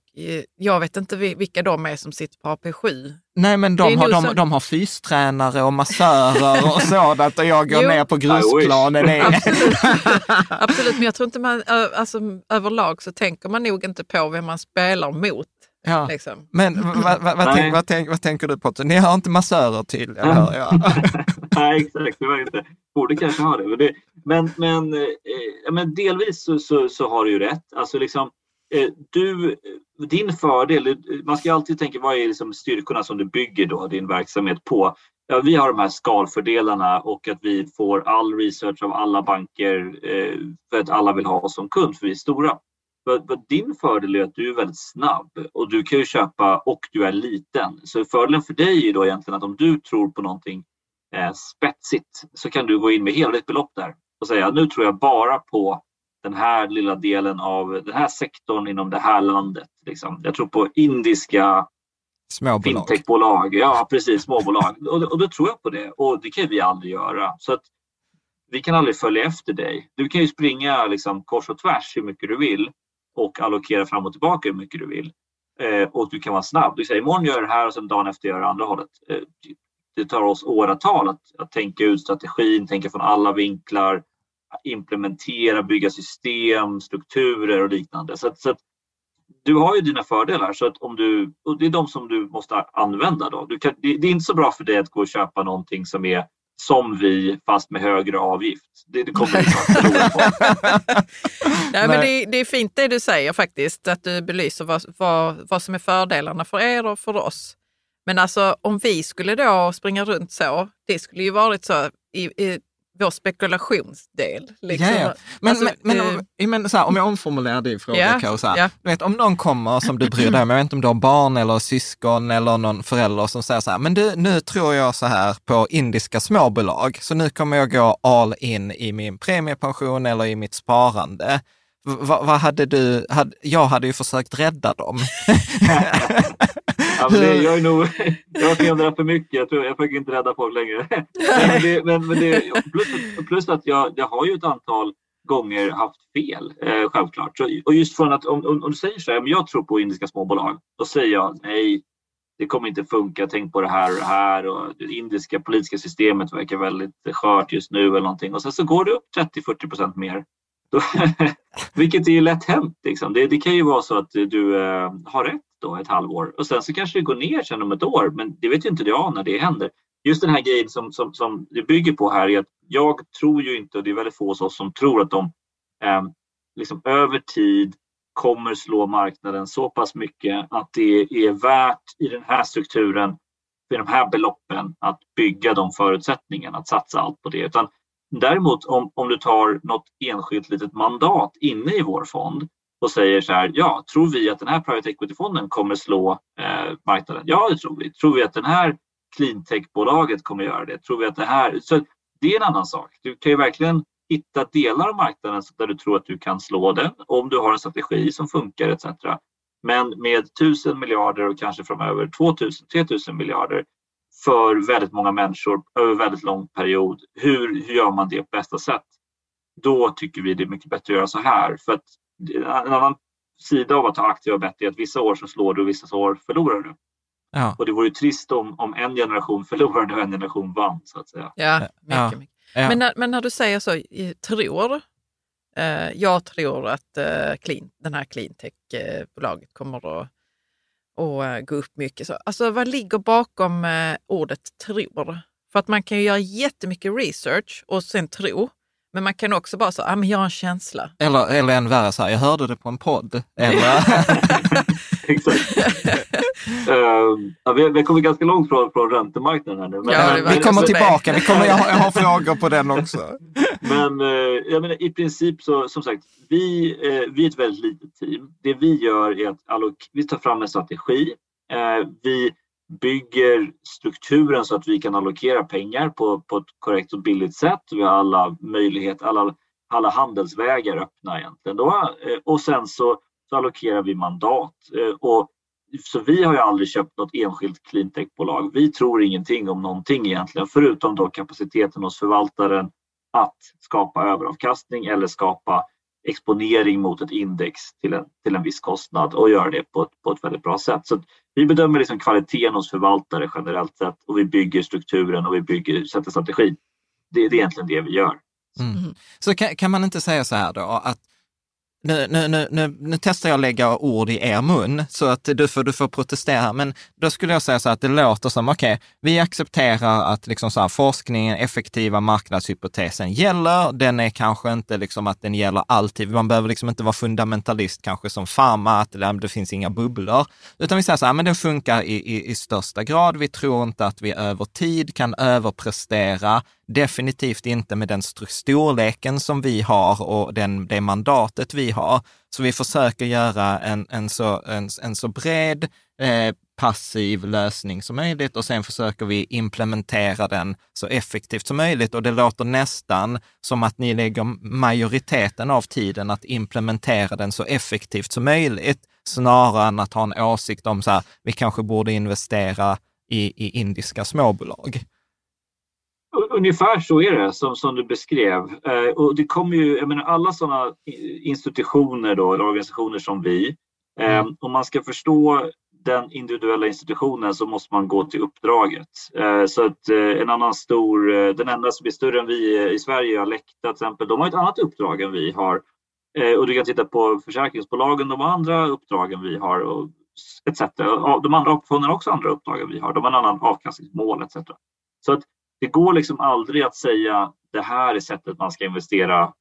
jag vet inte vilka de är som sitter på AP7. Nej, men de har, de, de har fystränare och massörer och sådant och jag går jo. ner på grusplanen. Absolut. Absolut, men jag tror inte man, alltså överlag så tänker man nog inte på vem man spelar mot. Ja. Liksom. Men vad, vad, vad, tänk, tänk, vad, tänker du på? Ni har inte massörer till, eller hör jag? Nej, exakt. Det var inte. Borde kanske ha det. Men, det, men, men, eh, men delvis så, så, så, har du ju rätt. Alltså liksom, eh, du, din fördel, man ska alltid tänka vad är liksom styrkorna som du bygger då din verksamhet på. Ja, vi har de här skalfördelarna och att vi får all research av alla banker eh, för att alla vill ha oss som kund för vi är stora. Din fördel är att du är väldigt snabb och du kan ju köpa och du är liten. Så fördelen för dig är då egentligen att om du tror på någonting eh, spetsigt så kan du gå in med hela ditt belopp där och säga nu tror jag bara på den här lilla delen av den här sektorn inom det här landet. Liksom. Jag tror på indiska Småbolag. fintechbolag. Ja, precis, småbolag. Och, och då tror jag på det och det kan vi aldrig göra. Så att vi kan aldrig följa efter dig. Du kan ju springa liksom kors och tvärs hur mycket du vill och allokera fram och tillbaka hur mycket du vill. Eh, och du kan vara snabb. Du säger imorgon gör det här och sen dagen efter gör det andra hållet. Eh, det tar oss åratal att, att tänka ut strategin, tänka från alla vinklar, implementera, bygga system, strukturer och liknande. Så, så du har ju dina fördelar så att om du, och det är de som du måste använda. Då. Du kan, det, det är inte så bra för dig att gå och köpa någonting som är som vi fast med högre avgift. Det, det kommer inte att på. Nej, men det, det, är fint det du säger faktiskt, att du belyser vad, vad, vad som är fördelarna för er och för oss. Men alltså om vi skulle då springa runt så, det skulle ju varit så i, i vår spekulationsdel. Liksom. Ja. Men, alltså, men, men, det... men så här, om jag omformulerar din fråga, så här, ja. du vet, om någon kommer som du bryr dig om, jag vet inte om du har barn eller syskon eller någon förälder som säger så här, men du, nu tror jag så här på indiska småbolag, så nu kommer jag gå all in i min premiepension eller i mitt sparande. Vad va hade du, hade, jag hade ju försökt rädda dem. Ja, men det, jag är nog, jag har varit för mycket. Jag, tror, jag försöker inte rädda folk längre. Men det, men, men det, plus, plus, att jag, jag har ju ett antal gånger haft fel, eh, självklart. Så, och just från att om, om, om, du säger så här, men jag tror på indiska småbolag, då säger jag nej, det kommer inte funka, tänk på det här och det här och det indiska politiska systemet verkar väldigt skört just nu eller någonting och sen så går det upp 30-40 procent mer. Då, vilket är lätt hänt. Liksom. Det, det, kan ju vara så att du eh, har rätt då ett halvår och sen så kanske det går ner sen om ett år men det vet ju inte jag när det händer. Just den här grejen som, som, som det bygger på här är att jag tror ju inte, och det är väldigt få hos oss som tror att de eh, liksom över tid kommer slå marknaden så pass mycket att det är värt i den här strukturen, i de här beloppen, att bygga de förutsättningarna, att satsa allt på det. Utan däremot om, om du tar något enskilt litet mandat inne i vår fond och säger så här, ja, tror vi att den här private equity-fonden kommer slå eh, marknaden? Ja, det tror vi. Tror vi att den här cleantech-bolaget kommer göra det? Tror vi att det här... Så det är en annan sak. Du kan ju verkligen hitta delar av marknaden där du tror att du kan slå den om du har en strategi som funkar etc. Men med tusen miljarder och kanske framöver 2000, 3000 miljarder för väldigt många människor över väldigt lång period. Hur, hur gör man det på bästa sätt? Då tycker vi det är mycket bättre att göra så här. För att en annan sida av att ha aktiva bett är att vissa år så slår du och vissa år förlorar du. Ja. Och det vore ju trist om, om en generation förlorade och en generation vann så att säga. Ja, mycket, ja. mycket. Ja. Men, när, men när du säger så, tror, eh, jag tror att eh, clean, den här cleantech-bolaget kommer att och eh, gå upp mycket. Så, alltså vad ligger bakom eh, ordet tror? För att man kan ju göra jättemycket research och sen tro. Men man kan också bara säga, ah, men jag har en känsla. Eller, eller än värre, så här, jag hörde det på en podd. Eller... Exakt. uh, ja, vi, vi kommer ganska långt från, från räntemarknaden här nu. Men, ja, vi kommer tillbaka, vi kommer, jag, har, jag har frågor på den också. men uh, jag menar, i princip så, som sagt, vi, uh, vi är ett väldigt litet team. Det vi gör är att allok- vi tar fram en strategi. vi bygger strukturen så att vi kan allokera pengar på, på ett korrekt och billigt sätt. Vi har alla möjligheter, alla, alla handelsvägar öppna egentligen. Då. Eh, och sen så, så allokerar vi mandat. Eh, och, så vi har ju aldrig köpt något enskilt cleantechbolag. Vi tror ingenting om någonting egentligen, förutom då kapaciteten hos förvaltaren att skapa överavkastning eller skapa exponering mot ett index till en, till en viss kostnad och göra det på ett, på ett väldigt bra sätt. Så vi bedömer liksom kvaliteten hos förvaltare generellt sett och vi bygger strukturen och vi bygger, sätter strategi. Det, det är egentligen det vi gör. Mm. Så kan, kan, man inte säga så här då att nu, nu, nu, nu, nu testar jag att lägga ord i er mun, så att du får, du får protestera. Men då skulle jag säga så att det låter som, okej, okay, vi accepterar att liksom så här, forskningen, effektiva marknadshypotesen gäller. Den är kanske inte liksom att den gäller alltid. Man behöver liksom inte vara fundamentalist kanske som farma, att det, det finns inga bubblor. Utan vi säger så här, men den funkar i, i, i största grad. Vi tror inte att vi över tid kan överprestera Definitivt inte med den storleken som vi har och den, det mandatet vi har. Så vi försöker göra en, en, så, en, en så bred eh, passiv lösning som möjligt och sen försöker vi implementera den så effektivt som möjligt. Och det låter nästan som att ni lägger majoriteten av tiden att implementera den så effektivt som möjligt, snarare än att ha en åsikt om så här, vi kanske borde investera i, i indiska småbolag. Ungefär så är det som, som du beskrev. Eh, och det kommer ju, jag menar alla sådana institutioner då, eller organisationer som vi, eh, mm. om man ska förstå den individuella institutionen så måste man gå till uppdraget. Eh, så att eh, en annan stor, eh, den enda som är större än vi i Sverige, Alecta till exempel, de har ett annat uppdrag än vi har. Och du kan titta på försäkringsbolagen, de har andra uppdrag än vi har och etc. De andra AP-fonderna har också andra uppdrag än vi har, de har en annan avkastningsmål etc. Så att det går liksom aldrig att säga det här är sättet man ska investera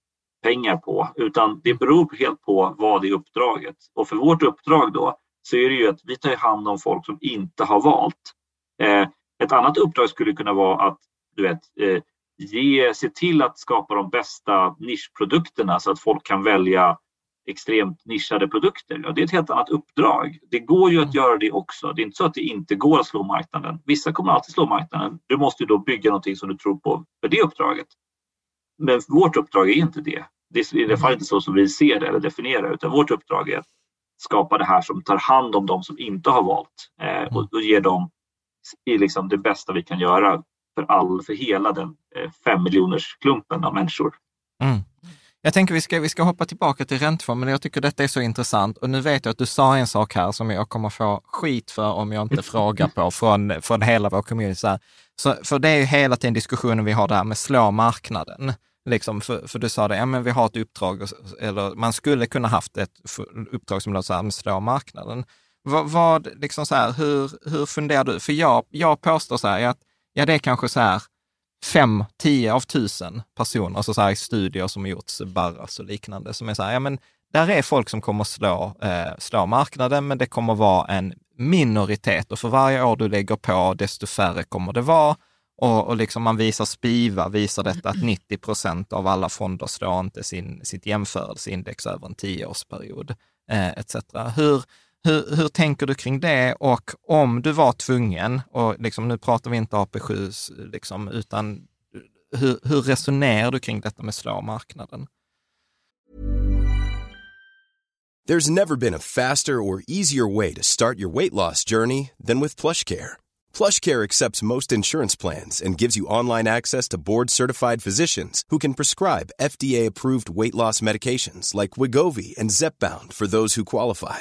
pengar på, utan det beror helt på vad är uppdraget. Och för vårt uppdrag då så är det ju att vi tar hand om folk som inte har valt. Eh, ett annat uppdrag skulle kunna vara att du vet, eh, ge, se till att skapa de bästa nischprodukterna så att folk kan välja extremt nischade produkter. Ja, det är ett helt annat uppdrag. Det går ju att göra det också. Det är inte så att det inte går att slå marknaden. Vissa kommer alltid slå marknaden. Du måste ju då bygga någonting som du tror på för det uppdraget. Men vårt uppdrag är inte det. Det är i alla fall inte så som vi ser det eller definierar utan vårt uppdrag är att skapa det här som tar hand om de som inte har valt eh, och, och ger dem i liksom det bästa vi kan göra för, all, för hela den eh, fem miljoners klumpen av människor. Mm. Jag tänker vi ska, vi ska hoppa tillbaka till räntefond, jag tycker detta är så intressant. Och nu vet jag att du sa en sak här som jag kommer få skit för om jag inte frågar på från, från hela vår community. Så, så för det är ju hela tiden diskussionen vi har där med slå marknaden. Liksom, för, för du sa det, ja men vi har ett uppdrag, eller man skulle kunna haft ett uppdrag som låter så här, slå marknaden. Vad, vad, liksom så här, hur, hur funderar du? För jag, jag påstår så här, att ja, det är kanske så här fem, tio av tusen personer, alltså så här i studier som har gjorts, Barras och liknande, som är så här, ja men där är folk som kommer slå, eh, slå marknaden, men det kommer vara en minoritet och för varje år du lägger på, desto färre kommer det vara. Och, och liksom man visar Spiva, visar detta att 90 procent av alla fonder slår inte sin, sitt jämförelseindex över en tioårsperiod, eh, etc. Hur, hur, hur tänker du kring det? Och om du var tvungen, och liksom, nu pratar vi inte AP7, liksom, utan hur, hur resonerar du kring detta med slå marknaden? There's never been a faster or easier way to start your weight loss journey than with plush care. PlushCare accepts most insurance plans and gives you online access to board-certified physicians who can prescribe FDA-approved weight loss medications like Wigovi and Zepbound for those who qualify.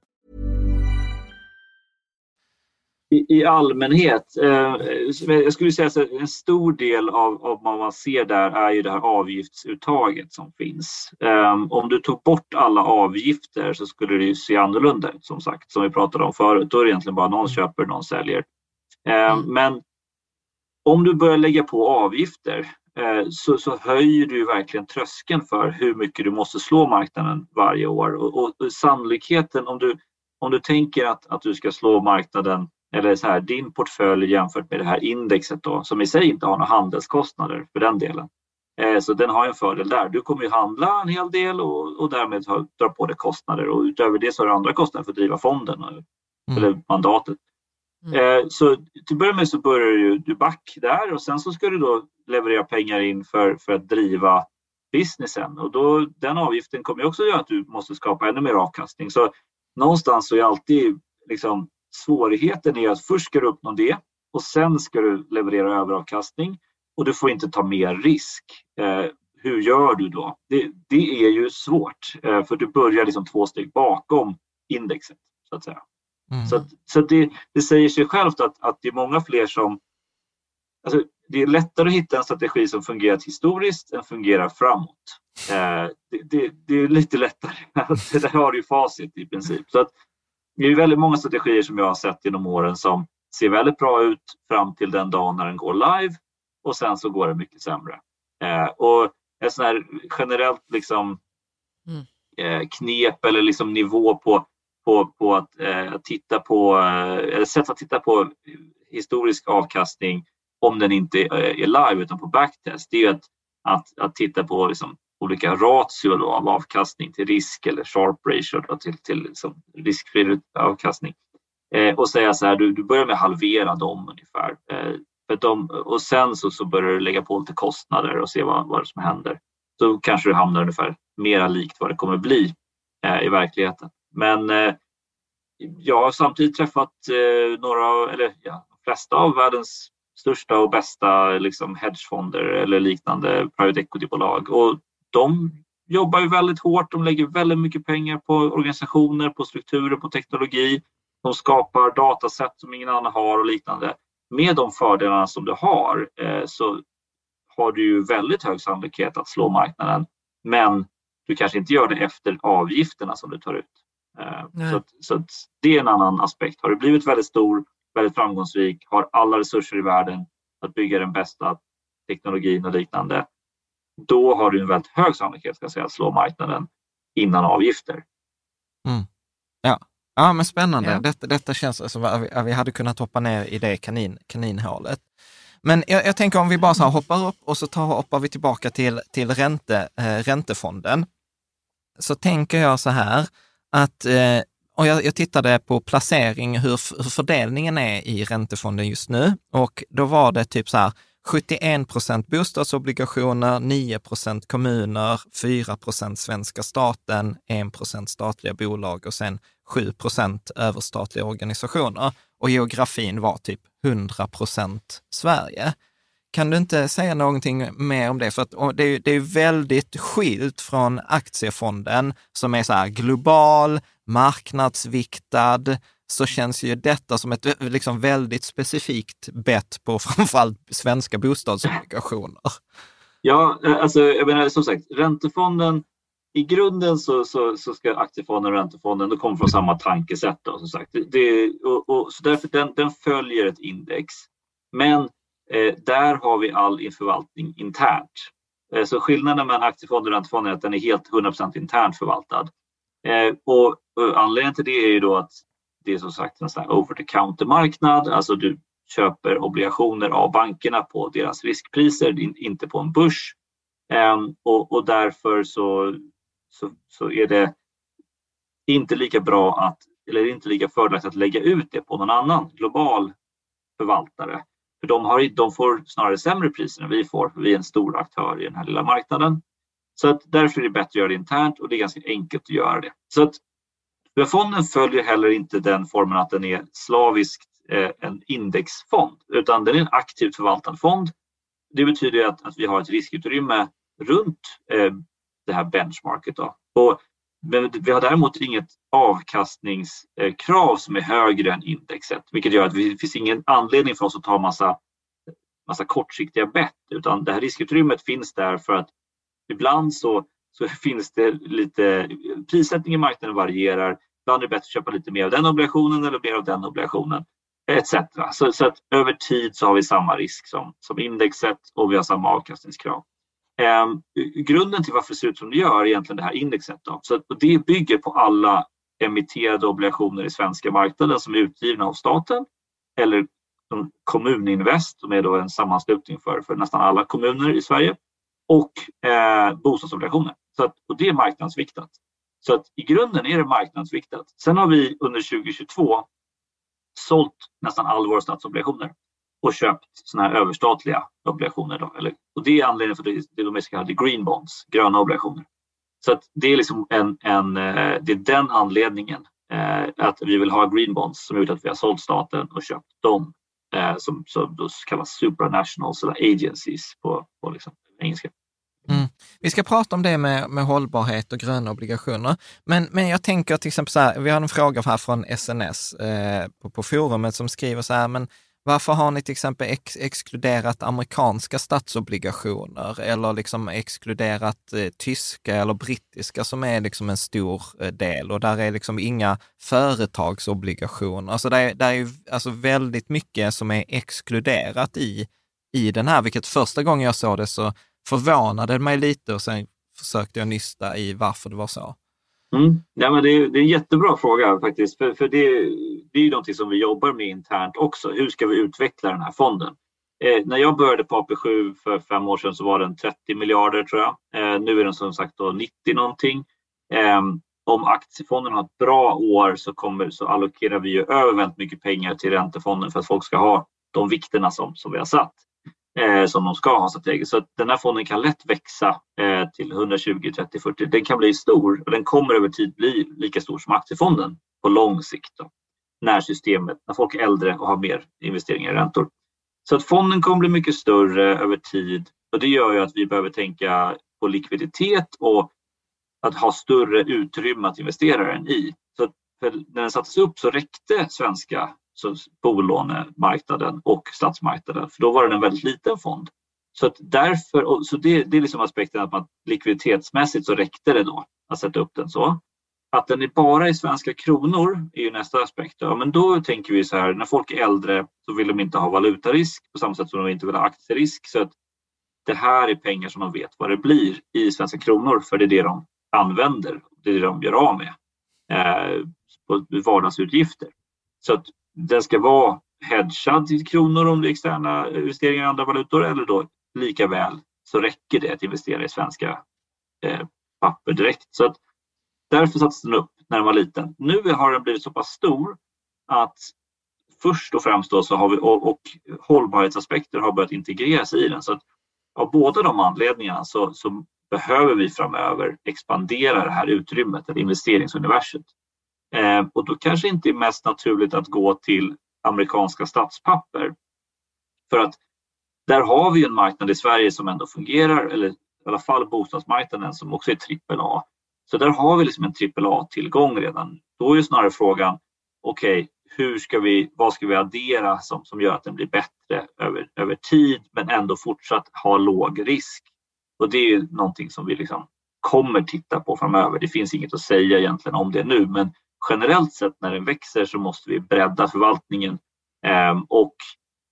I, I allmänhet, eh, jag skulle säga att en stor del av, av vad man ser där är ju det här avgiftsuttaget som finns. Eh, om du tog bort alla avgifter så skulle det ju se annorlunda ut som sagt, som vi pratade om förut. Då är det egentligen bara någon köper, någon säljer. Eh, men om du börjar lägga på avgifter eh, så, så, höjer du verkligen tröskeln för hur mycket du måste slå marknaden varje år. Och, och, och sannolikheten om du, om du tänker att, att du ska slå marknaden eller så här, din portfölj jämfört med det här indexet då, som i sig inte har några handelskostnader för den delen. Eh, så den har en fördel där. Du kommer ju handla en hel del och, och därmed dra på dig kostnader och utöver det så har du andra kostnader för att driva fonden mm. eller mandatet. Mm. Eh, så till att börja med så börjar du, du back där och sen så ska du då leverera pengar in för, för att driva businessen och då, den avgiften kommer också göra att du måste skapa ännu mer avkastning. Så någonstans så är alltid liksom, svårigheten är att först ska du uppnå det och sen ska du leverera överavkastning och du får inte ta mer risk. Eh, hur gör du då? Det, det är ju svårt eh, för du börjar liksom två steg bakom indexet så att säga. Mm. Så, så det, det, säger sig självt att, att det är många fler som... Alltså, det är lättare att hitta en strategi som fungerat historiskt än fungerar framåt. Eh, det, det, det, är lite lättare. det där har du facit i princip. Så att, det är väldigt många strategier som jag har sett genom åren som ser väldigt bra ut fram till den dagen när den går live och sen så går det mycket sämre. Eh, och ett sånt här generellt liksom, mm. eh, knep eller liksom nivå på, på, på att, eh, titta på, eh, eller sätt att titta på historisk avkastning om den inte är live utan på backtest, det är att, att, att titta på liksom olika ratio då, av avkastning till risk eller sharp ratio då, till, till liksom riskfri avkastning. Eh, och säga så här, du, du börjar med att halvera dem ungefär. Eh, för de, och sen så, så börjar du lägga på lite kostnader och se vad, vad som händer. Då kanske du hamnar ungefär mera likt vad det kommer bli eh, i verkligheten. Men eh, jag har samtidigt träffat eh, några, eller ja, de flesta av världens största och bästa liksom, hedgefonder eller liknande private equity-bolag och de jobbar ju väldigt hårt. De lägger väldigt mycket pengar på organisationer, på strukturer, på teknologi. De skapar datasätt som ingen annan har och liknande. Med de fördelarna som du har eh, så har du ju väldigt hög sannolikhet att slå marknaden. Men du kanske inte gör det efter avgifterna som du tar ut. Eh, så, att, så att det är en annan aspekt. Har du blivit väldigt stor, väldigt framgångsrik, har alla resurser i världen att bygga den bästa teknologin och liknande, då har du en väldigt hög sannolikhet ska säga, att slå marknaden innan avgifter. Mm. Ja. ja, men spännande. Ja. Detta, detta känns som att vi hade kunnat hoppa ner i det kanin, kaninhålet. Men jag, jag, tänker om vi bara så hoppar upp och så tar, hoppar vi tillbaka till, till ränte, eh, räntefonden. Så tänker jag så här att, eh, och jag, jag, tittade på placering, hur, hur fördelningen är i räntefonden just nu och då var det typ så här 71 procent bostadsobligationer, 9 procent kommuner, 4 procent svenska staten, 1 procent statliga bolag och sen 7 procent överstatliga organisationer. Och geografin var typ 100 procent Sverige. Kan du inte säga någonting mer om det? För att det är, det är väldigt skilt från aktiefonden som är så här global, marknadsviktad, så känns ju detta som ett liksom väldigt specifikt bett på framförallt svenska bostadsobligationer. Ja, eh, alltså jag menar som sagt, räntefonden i grunden så, så, så ska aktiefonden och räntefonden de kommer från samma tankesätt. Då, som sagt. Det, och, och, så därför den, den följer ett index. Men eh, där har vi all förvaltning internt. Eh, så skillnaden mellan aktiefonden och räntefonden är att den är helt 100% internt förvaltad. Eh, och, och anledningen till det är ju då att det är som sagt en sån over the counter-marknad, alltså du köper obligationer av bankerna på deras riskpriser, inte på en börs. Ehm, och, och, därför så, så, så, är det inte lika bra att, eller inte lika fördelaktigt att lägga ut det på någon annan global förvaltare. För de, har, de får snarare sämre priser än vi får, för vi är en stor aktör i den här lilla marknaden. Så att därför är det bättre att göra det internt och det är ganska enkelt att göra det. Så att men fonden följer heller inte den formen att den är slaviskt eh, en indexfond, utan den är en aktivt förvaltad fond. Det betyder att, att vi har ett riskutrymme runt eh, det här benchmarket. Då. Och, men vi har däremot inget avkastningskrav som är högre än indexet, vilket gör att det finns ingen anledning för oss att ta massa, massa kortsiktiga bett, utan det här riskutrymmet finns där för att ibland så så finns det lite, prissättningen i marknaden varierar. Ibland är det bättre att köpa lite mer av den obligationen eller mer av den obligationen etc. Så, så att över tid så har vi samma risk som, som indexet och vi har samma avkastningskrav. Ehm, grunden till varför det ser ut som det gör är egentligen det här indexet. Då. Så att, det bygger på alla emitterade obligationer i svenska marknaden som är utgivna av staten eller Kommuninvest som är då en sammanslutning för, för nästan alla kommuner i Sverige och eh, bostadsobligationer. Så att, och det är marknadsviktat. Så att i grunden är det marknadsviktat. Sen har vi under 2022 sålt nästan all våra statsobligationer. och köpt såna här överstatliga obligationer. Då, eller, och det är anledningen för det, det de så kallade green bonds, gröna obligationer. Så att det är liksom en, en eh, det är den anledningen eh, att vi vill ha green bonds som gjort att vi har sålt staten och köpt dem eh, som, som då kallas supranationals eller agencies på, på liksom engelska. Mm. Vi ska prata om det med, med hållbarhet och gröna obligationer. Men, men jag tänker till exempel så här, vi har en fråga här från SNS eh, på, på forumet som skriver så här, men varför har ni till exempel ex exkluderat amerikanska statsobligationer eller liksom exkluderat eh, tyska eller brittiska som är liksom en stor eh, del och där är liksom inga företagsobligationer. Alltså det är, det är ju alltså väldigt mycket som är exkluderat i, i den här, vilket första gången jag såg det så förvånade mig lite och sen försökte jag nysta i varför det var så. Mm. Ja, men det, är, det är en jättebra fråga faktiskt. För, för det, det är ju någonting som vi jobbar med internt också. Hur ska vi utveckla den här fonden? Eh, när jag började på AP7 för fem år sedan så var den 30 miljarder tror jag. Eh, nu är den som sagt då 90 någonting. Eh, om aktiefonden har ett bra år så, kommer, så allokerar vi ju över väldigt mycket pengar till räntefonden för att folk ska ha de vikterna som, som vi har satt eh, som de ska ha strategiskt. Så den här fonden kan lätt växa eh, till 120, 30, 40. Den kan bli stor och den kommer över tid bli lika stor som aktiefonden på lång sikt. Då, när systemet, när folk är äldre och har mer investeringar i räntor. Så att fonden kommer bli mycket större över tid och det gör ju att vi behöver tänka på likviditet och att ha större utrymme att investera den i. Så när den sattes upp så räckte svenska så bolånemarknaden och statsmarknaden, för då var det en väldigt liten fond. Så att därför, så det, det är liksom aspekten att man likviditetsmässigt så räckte det då att sätta upp den så. Att den är bara i svenska kronor är ju nästa aspekt. Ja, men då tänker vi så här, när folk är äldre så vill de inte ha valutarisk på samma sätt som de inte vill ha aktierisk. Så att det här är pengar som de vet vad det blir i svenska kronor, för det är det de använder. Det är det de gör av med eh, på vardagsutgifter. Så att den ska vara hedgad i kronor om det är externa investeringar i andra valutor eller då lika väl så räcker det att investera i svenska eh, papper direkt. Så att därför sattes den upp när den var liten. Nu har den blivit så pass stor att först och främst då så har vi och, och hållbarhetsaspekter har börjat integreras i den. Så att av båda de anledningarna så, så behöver vi framöver expandera det här utrymmet, eller investeringsuniverset. Eh, och då kanske inte är mest naturligt att gå till amerikanska statspapper. För att där har vi en marknad i Sverige som ändå fungerar, eller i alla fall bostadsmarknaden som också är AAA. Så där har vi liksom en AAA-tillgång redan. Då är snarare frågan, okej, okay, hur ska vi, vad ska vi addera som, som gör att den blir bättre över, över tid men ändå fortsatt ha låg risk? Och det är någonting som vi liksom kommer titta på framöver. Det finns inget att säga egentligen om det nu, men generellt sett när den växer så måste vi bredda förvaltningen eh, och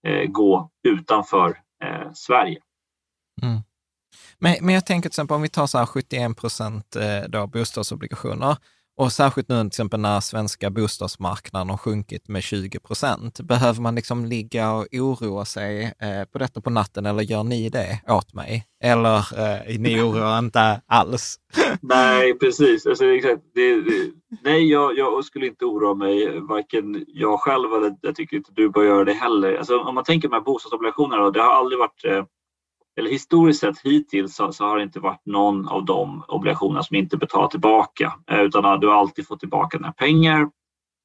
eh, gå utanför eh, Sverige. Mm. Men, men jag tänker till exempel om vi tar så här 71 procent eh, då bostadsobligationer och särskilt nu till exempel när svenska bostadsmarknaden har sjunkit med 20 procent. Behöver man liksom ligga och oroa sig eh, på detta på natten eller gör ni det åt mig? Eller eh, ni oroar inte alls? Nej, precis. Alltså, exakt. Det, det, nej, jag, jag, skulle inte oroa mig, varken jag själv eller jag tycker inte du bör göra det heller. Alltså, om man tänker med bostadsobligationerna, det har aldrig varit eh, eller historiskt sett hittills så, så, har det inte varit någon av de obligationerna som inte betalar tillbaka eh, utan du har alltid fått tillbaka dina pengar.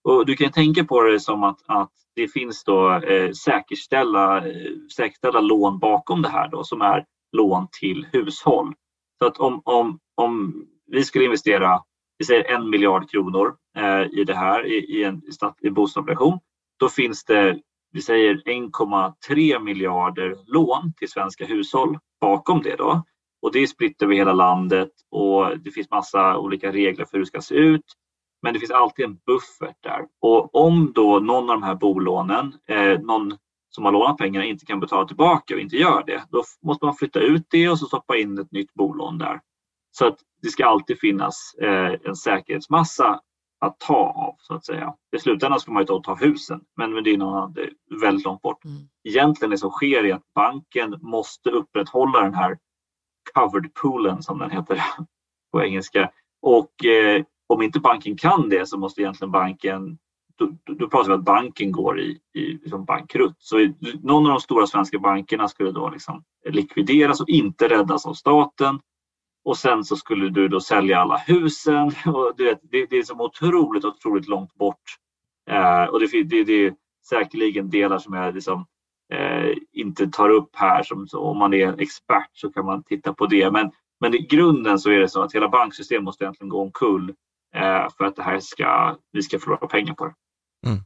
Och du kan tänka på det som att, att det finns då eh, säkerställa, eh, säkerställa lån bakom det här då, som är lån till hushåll. Så att om, om, om vi skulle investera vi säger en miljard kronor eh, i det här i, i en i bostadsobligation, då finns det vi säger 1,3 miljarder lån till svenska hushåll bakom det då. Och det är spritt över hela landet och det finns massa olika regler för hur det ska se ut. Men det finns alltid en buffert där. Och om då någon av de här bolånen, eh, någon som har lånat pengarna, inte kan betala tillbaka och inte gör det, då måste man flytta ut det och så stoppa in ett nytt bolån där. Så att det ska alltid finnas eh, en säkerhetsmassa att ta av så att säga. I slutändan ska man ju ta husen, men det är, någon, det är väldigt långt bort. Mm. Egentligen det som sker är att banken måste upprätthålla den här covered poolen som den heter på engelska. Och eh, om inte banken kan det så måste egentligen banken då, då pratar vi att banken går i, i liksom bankrutt. Så i, någon av de stora svenska bankerna skulle då liksom likvideras och inte räddas av staten. Och sen så skulle du då sälja alla husen. Och du vet, det, det är så otroligt, otroligt långt bort. Eh, och det, det, det är säkerligen delar som jag liksom, eh, inte tar upp här. Som, så, om man är expert så kan man titta på det. Men, men i grunden så är det så att hela banksystemet måste egentligen gå omkull eh, för att det här ska, vi ska förlora pengar på det. Mm.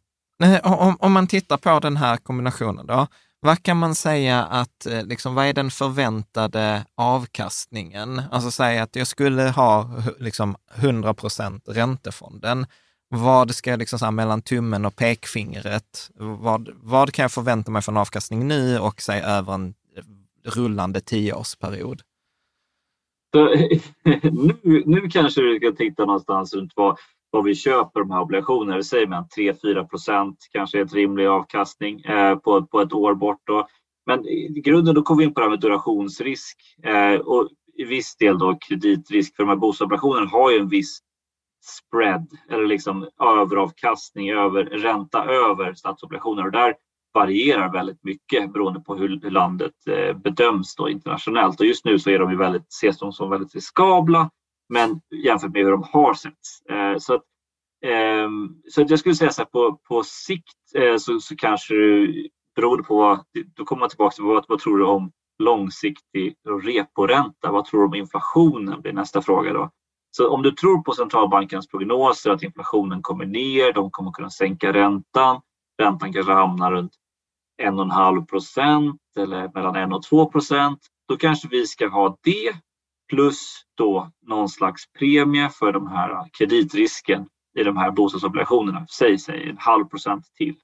Om, om man tittar på den här kombinationen då, vad kan man säga att, eh, liksom, vad är den förväntade avkastningen? Alltså säga att jag skulle ha liksom 100 procent räntefonden. Vad ska jag liksom, så här, mellan tummen och pekfingret, vad, vad kan jag förvänta mig för en avkastning nu och säg över en eh, rullande tioårsperiod? nu, nu kanske du ska titta någonstans runt vad, vad vi köper de här obligationerna. Det säger man 3-4 procent kanske är ett rimlig avkastning eh, på, på ett år bort. Då. Men i grunden då kommer vi in på det här med durationsrisk eh, och i viss del då kreditrisk för de här bostadsobligationerna har ju en viss spread eller liksom överavkastning över ränta över statsobligationer och där varierar väldigt mycket beroende på hur landet eh, bedöms då internationellt och just nu så är de ju väldigt, ses de som väldigt riskabla men jämfört med hur de har setts. Eh, så, att, ehm, så att jag skulle säga så här, på, på sikt eh, så, så kanske det beror på vad, då kommer man tillbaka till vad, vad tror du om långsiktig reporänta? Vad tror du om inflationen? blir nästa fråga då. Så om du tror på centralbankens prognoser att inflationen kommer ner, de kommer kunna sänka räntan, räntan kanske hamnar runt 1,5 procent eller mellan 1 och 2 procent, då kanske vi ska ha det plus då någon slags premie för de här kreditrisken i de här bostadsobligationerna. Säg, säg en halv procent till.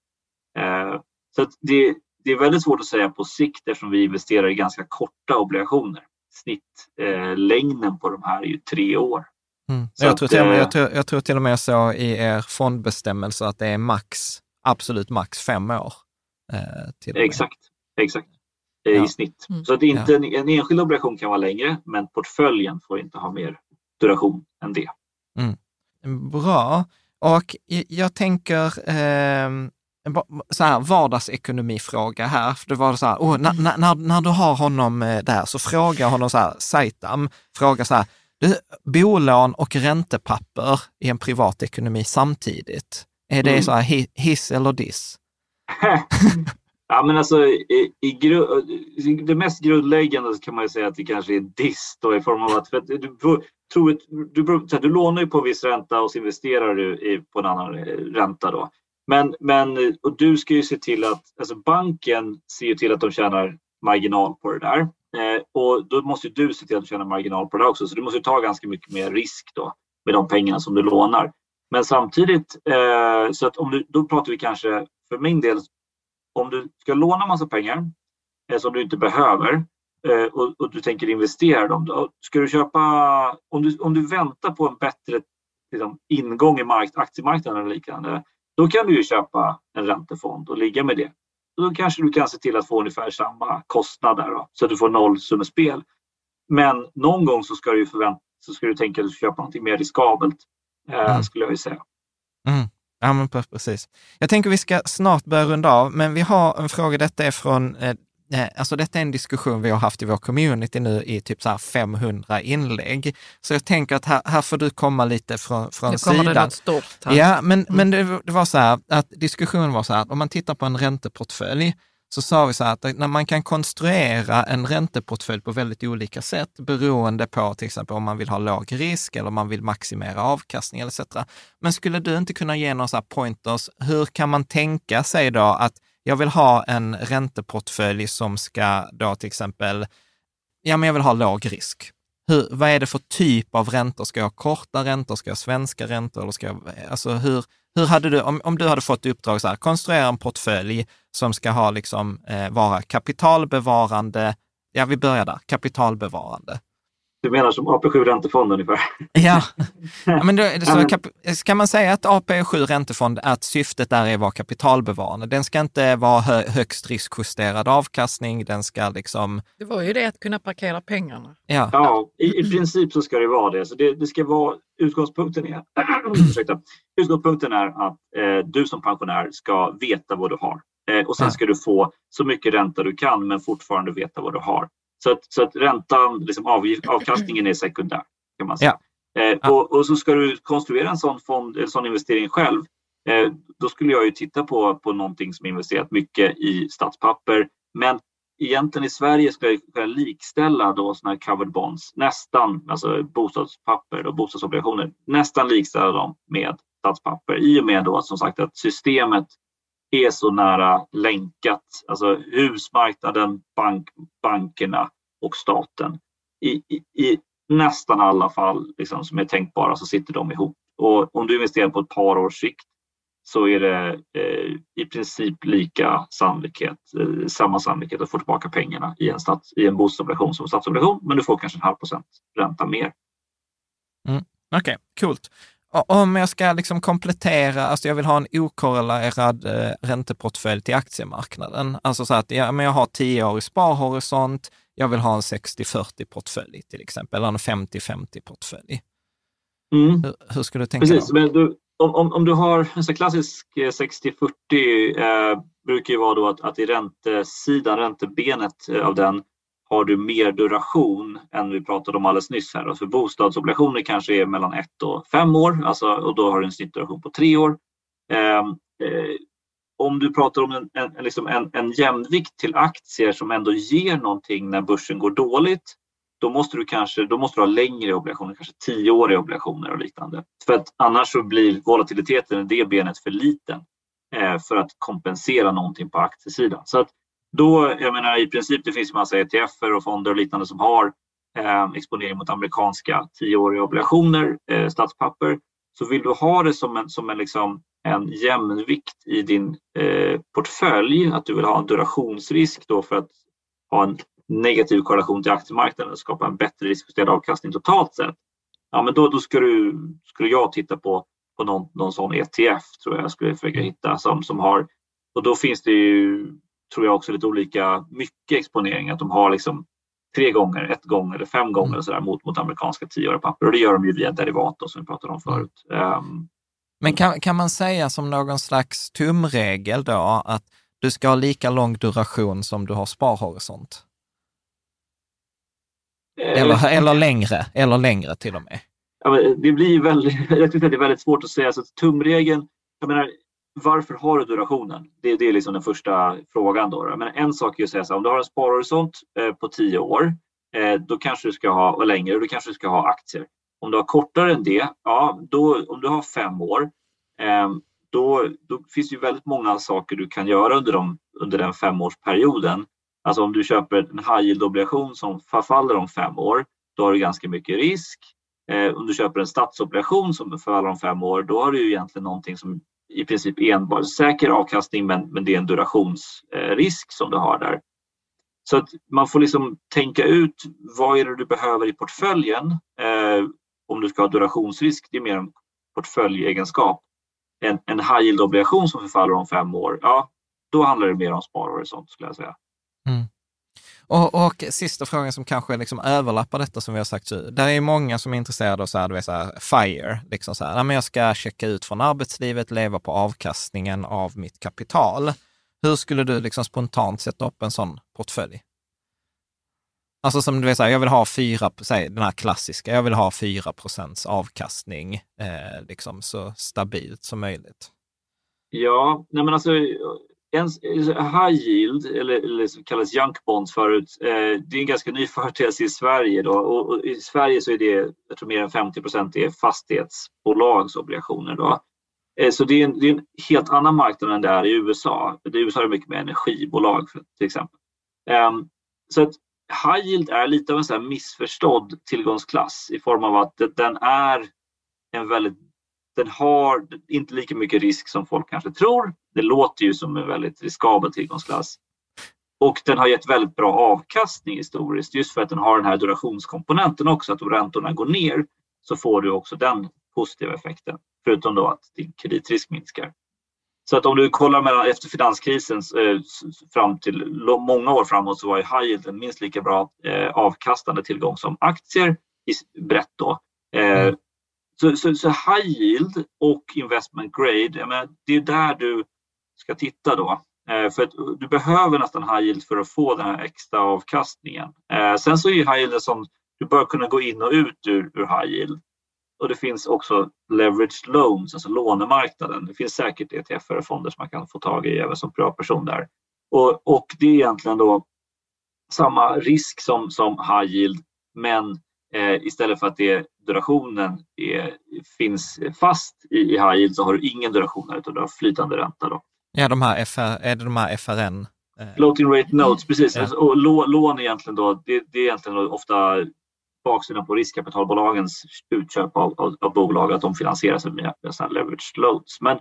Eh, så det, det, är väldigt svårt att säga på sikt eftersom vi investerar i ganska korta obligationer. Snittlängden eh, på de här är ju tre år. Mm. Jag, tror till, jag, eh, tror, jag tror till och med så i er fondbestämmelse att det är max, absolut max fem år. Eh, exakt, exakt ja. i snitt. Mm. Så att inte, ja. en, en enskild obligation kan vara längre, men portföljen får inte ha mer duration än det. Mm. Bra. Och jag tänker eh, så här vardagsekonomifråga här. För det var så här, oh, när, när, när du har honom eh, där så fråga honom så här, Saitam, fråga så här, du, bolån och räntepapper i en privatekonomi samtidigt, är det mm. så här hiss eller diss? Ja, men alltså, i, i det mest grundläggande så kan man ju säga att det kanske är diss då, i form av att, för att du, tror, du, du, du lånar ju på en viss ränta och så investerar du i, på en annan eh, ränta. Då. Men, men och du ska ju se till att, alltså banken ser ju till att de tjänar marginal på det där. Eh, och då måste du se till att du tjänar marginal på det också. Så du måste ta ganska mycket mer risk då med de pengarna som du lånar. Men samtidigt, eh, så att om du, då pratar vi kanske, för min del om du ska låna massa pengar eh, som du inte behöver eh, och, och, du tänker investera dem. Ska du köpa, om du, om du väntar på en bättre liksom, ingång i mark, aktiemarknaden eller liknande, då kan du ju köpa en räntefond och ligga med det. Då kanske du kan se till att få ungefär samma kostnader då, så att du får nollsummespel. Men någon gång så ska du, förvänta, så ska du tänka att du ska köpa något mer riskabelt, eh, mm. skulle jag ju säga. Mm. Ja, men precis. Jag tänker vi ska snart börja runda av, men vi har en fråga. Detta är från eh, eh Alltså detta är en diskussion vi har haft i vår community nu i typ så 500 inlägg. Så jag tänker att här, här får du komma lite från, från sidan. Nu kommer det något stort. Här. Ja, men, mm. men det, det, var så här att diskussionen var så här att om man tittar på en ränteportfölj så sa vi så här att när man kan konstruera en ränteportfölj på väldigt olika sätt beroende på till exempel om man vill ha låg risk eller om man vill maximera avkastning etc. Men skulle du inte kunna ge några pointers, hur kan man tänka sig då att jag vill ha en ränteportfölj som ska då till exempel, ja men jag vill ha låg risk. Hur, vad är det för typ av räntor? Ska jag ha korta räntor? Ska jag ha svenska räntor? Eller ska jag, alltså hur, hur hade du, om, om du hade fått i uppdrag så här, konstruera en portfölj som ska ha liksom, eh, vara kapitalbevarande, ja vi börjar där, kapitalbevarande. Du menar som AP7 räntefond ungefär? Ja, men då, så kan man säga att AP7 räntefond, att syftet där är att vara kapitalbevarande. Den ska inte vara högst riskjusterad avkastning, den ska liksom... Det var ju det att kunna parkera pengarna. Ja, ja i, i princip så ska det vara det. Så det, det ska vara, utgångspunkten är, ursäkta, utgångspunkten är att eh, du som pensionär ska veta vad du har. Eh, och sen ska du få så mycket ränta du kan men fortfarande veta vad du har. Så att, så att räntan, liksom avgift, avkastningen är sekundär. Kan man säga. Ja. Eh, och, och, så ska du konstruera en sån, fond, en sån investering själv. Eh, då skulle jag ju titta på, på någonting som investerat mycket i statspapper. Men egentligen i Sverige ska jag likställa då såna här covered bonds, nästan, alltså bostadspapper och bostadsobligationer, nästan likställa dem med statspapper i och med då som sagt att systemet är så nära länkat, alltså husmarknaden, bank, bankerna och staten. I, i, i nästan alla fall liksom, som är tänkbara så sitter de ihop. Och om du investerar på ett par års sikt så är det eh, i princip lika sannolikhet, eh, samma sannolikhet att få tillbaka pengarna i en, stats, i en bostadsobligation som statsobligation, men du får kanske en halv procent ränta mer. Mm. Okej, okay, coolt om jag ska liksom komplettera, alltså jag vill ha en okorrelerad eh, ränteportfölj till aktiemarknaden. Alltså så att ja, men jag har 10 år i sparhorisont, jag vill ha en 60-40 portfölj till exempel, eller en 50-50 portfölj. Mm. Hur, hur ska du tänka Precis, men du, om, om, om, du har en så klassisk 60-40 eh, eh, brukar ju vara då att, att i räntesidan, räntebenet eh, av den, har du mer duration än vi pratade om alldeles nyss. Här. För bostadsobligationer kanske är mellan ett och fem år alltså, och då har du en snittduration på tre år. Ehm, eh, om du pratar om en, en, liksom en, en jämvikt till aktier som ändå ger någonting när börsen går dåligt, då måste du kanske då måste du ha längre obligationer, kanske tioåriga obligationer och liknande. För att annars så blir volatiliteten i det benet för liten eh, för att kompensera någonting på aktiesidan. Så att då, jag menar i princip, det finns massa ETFer och fonder och liknande som har eh, exponering mot amerikanska tioåriga obligationer, eh, statspapper. Så vill du ha det som en, som en, liksom, en jämnvikt i din eh, portfölj, att du vill ha en durationsrisk då för att ha en negativ korrelation till aktiemarknaden och skapa en bättre riskjusterad avkastning totalt sett. Ja, men då, då skulle, du, skulle jag titta på, på någon, någon sån ETF, tror jag skulle försöka hitta, som, som har och då finns det ju tror jag också lite olika mycket exponering. Att de har liksom tre gånger, ett gång eller fem gånger mm. så där, mot, mot amerikanska tioåriga papper. Och det gör de ju via derivat då, som vi pratade om förut. Um, Men kan, kan man säga som någon slags tumregel då att du ska ha lika lång duration som du har sparhorisont? Eh, eller, eller längre, eller längre till och med. Ja, det blir väldigt, jag tycker att det är väldigt svårt att säga. Så tumregeln, jag menar, varför har du durationen? Det, det är liksom den första frågan. Då. Men en sak är att säga så här, om du har en sparhorisont eh, på 10 år, eh, då kanske du ska ha, och längre, då kanske du ska ha aktier. Om du har kortare än det, ja, då, om du har fem år, eh, då, då finns det ju väldigt många saker du kan göra under, de, under den femårsperioden. Alltså om du köper en high yield-obligation som förfaller om fem år, då har du ganska mycket risk. Eh, om du köper en statsobligation som förfaller om fem år, då har du ju egentligen någonting som i princip enbart säker avkastning men, men det är en durationsrisk som du har där. Så att man får liksom tänka ut vad är det du behöver i portföljen. Eh, om du ska ha durationsrisk, det är mer en portföljegenskap. En, en high yield-obligation som förfaller om fem år, ja, då handlar det mer om sparhorisont skulle jag säga. Mm. Och, och sista frågan som kanske liksom överlappar detta som vi har sagt, där är många som är intresserade av så här, du vet, så här, FIRE, liksom så här, men jag ska checka ut från arbetslivet, leva på avkastningen av mitt kapital. Hur skulle du liksom spontant sätta upp en sån portfölj? Alltså som du vet, så här, jag vill ha fyra, säg den här klassiska, jag vill ha fyra procents avkastning, eh, liksom så stabilt som möjligt. Ja, nej men alltså en eh, high yield, eller, eller som kallas junk bonds förut, eh, det är en ganska ny företeelse i Sverige. Då. Och, och I Sverige så är det, jag tror mer än 50 procent är fastighetsbolagsobligationer. Då. Eh, så det är, en, det är, en, helt annan marknad än det är i USA. I USA är det mycket mer energibolag för, till exempel. Eh, så att high yield är lite av en så missförstådd tillgångsklass i form av att den är en väldigt den har inte lika mycket risk som folk kanske tror. Det låter ju som en väldigt riskabel tillgångsklass. Och den har gett väldigt bra avkastning historiskt just för att den har den här durationskomponenten också. Att om räntorna går ner så får du också den positiva effekten. Förutom då att din kreditrisk minskar. Så att om du kollar mellan efter finanskrisen eh, fram till många år framåt så var ju high yield en minst lika bra eh, avkastande tillgång som aktier i brett då. Eh, mm så, så, så, high yield och investment grade, menar, det är där du ska titta då. Eh, för att du behöver nästan high yield för att få den här extra avkastningen. Eh, sen så är high yield som du bör kunna gå in och ut ur, ur high yield. Och det finns också leveraged loans, alltså lånemarknaden. Det finns säkert ETFer och fonder som man kan få tag i även som privatperson där. Och, och det är egentligen då samma risk som, som high yield, men istället för att det durationen är, finns fast i, i high yield så har du ingen duration utan du har flytande ränta. Då. Ja, de här FR, är det de här FRN? Eh, Floating rate notes, precis. Ja. Och lån egentligen då, det, det är egentligen ofta baksidan på riskkapitalbolagens utköp av, av, av bolag, att de finansierar sig med, med leveraged loans. Men,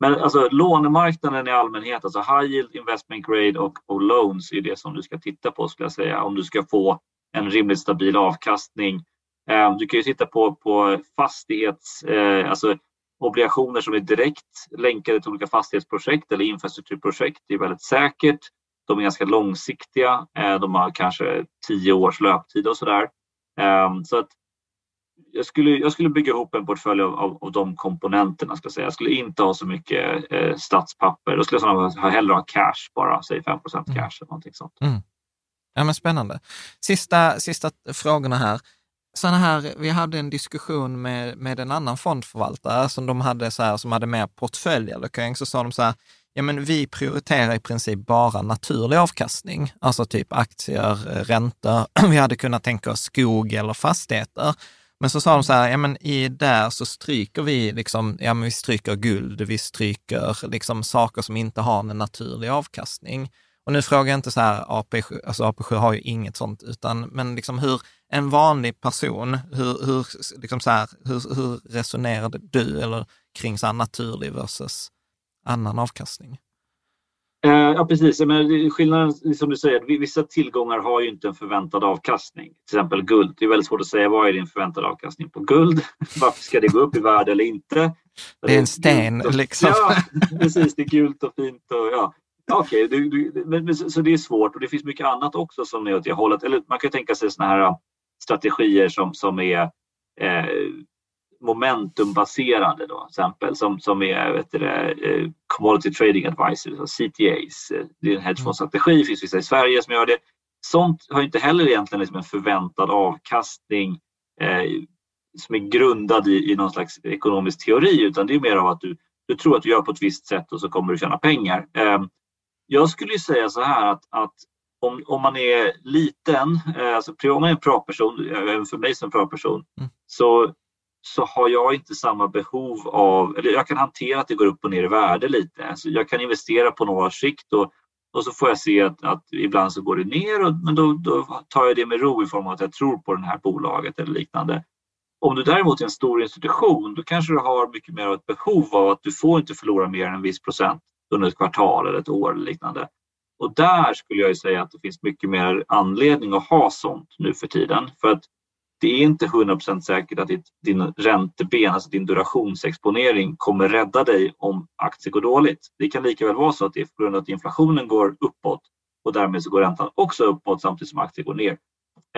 men alltså, lånemarknaden i allmänhet, alltså high yield, investment grade och, och loans är det som du ska titta på skulle jag säga om du ska få en rimligt stabil avkastning. Eh, du kan ju titta på, på fastighets, eh, alltså obligationer som är direkt länkade till olika fastighetsprojekt eller infrastrukturprojekt. Det är väldigt säkert. De är ganska långsiktiga. Eh, de har kanske tio års löptid och sådär. Ehm, så att jag skulle, jag skulle bygga ihop en portfölj av, av, av de komponenterna. Ska jag, säga. jag skulle inte ha så mycket eh, statspapper. Då skulle jag ha, hellre ha cash bara, säg 5 mm. cash eller någonting sånt. Mm. Ja, men spännande. Sista, sista frågorna här. Såna här. Vi hade en diskussion med, med en annan fondförvaltare som de hade så här, som hade mer portföljallokering. Så sa de så här, ja men vi prioriterar i princip bara naturlig avkastning, alltså typ aktier, räntor. Vi hade kunnat tänka oss skog eller fastigheter. Men så sa de så här, ja men i där så stryker vi liksom, ja men vi stryker guld, vi stryker liksom saker som inte har en naturlig avkastning. Och nu frågar jag inte så här, AP7, alltså AP7 har ju inget sånt, utan men liksom hur en vanlig person, hur, hur, liksom så här, hur, hur resonerade du eller kring så här naturlig versus annan avkastning? Eh, ja precis, men skillnaden som du säger, vissa tillgångar har ju inte en förväntad avkastning. Till exempel guld. Det är väldigt svårt att säga vad är din förväntade avkastning på guld? Varför ska det gå upp i värde eller inte? Det är en sten liksom. Ja, precis. Det är gult och fint. Och, ja. Okej, okay, så det är svårt och det finns mycket annat också som är åt det hållet. Eller man kan tänka sig sådana här äh, strategier som, som är eh, momentumbaserade då, exempel som, som är vet du, eh, commodity trading advisors, CTAs. Det är en hedgefondstrategi, det finns vissa i Sverige som gör det. Sånt har inte heller egentligen liksom en förväntad avkastning eh, som är grundad i, i någon slags ekonomisk teori utan det är mer av att du, du tror att du gör på ett visst sätt och så kommer du tjäna pengar. Eh, jag skulle säga så här att, att om, om man är liten, eh, alltså om man är en privatperson, även för mig som privatperson, mm. så, så har jag inte samma behov av, eller jag kan hantera att det går upp och ner i värde lite. Alltså jag kan investera på några sikt och, och så får jag se att, att ibland så går det ner, och, men då, då tar jag det med ro i form av att jag tror på det här bolaget eller liknande. Om du däremot är en stor institution, då kanske du har mycket mer av ett behov av att du får inte förlora mer än en viss procent under ett kvartal eller ett år eller liknande. Och där skulle jag säga att det finns mycket mer anledning att ha sånt nu för tiden. För att det är inte 100% säkert att din ränteben, alltså din durationsexponering kommer rädda dig om aktier går dåligt. Det kan lika väl vara så att det är på grund av att inflationen går uppåt och därmed så går räntan också uppåt samtidigt som aktier går ner.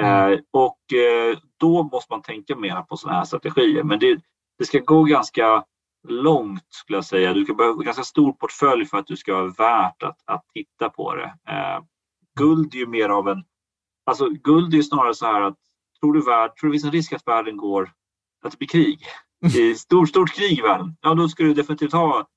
Mm. Eh, och eh, då måste man tänka mer på sådana här strategier. Men det, det ska gå ganska långt skulle jag säga. Du kan behöva en ganska stor portfölj för att du ska vara värt att, att titta på det. Eh, guld är ju mer av en... Alltså guld är ju snarare så här att tror du, värld, tror du det finns en risk att världen går, att det blir krig? Är stort, stort krig i världen. Ja, då ska du definitivt ha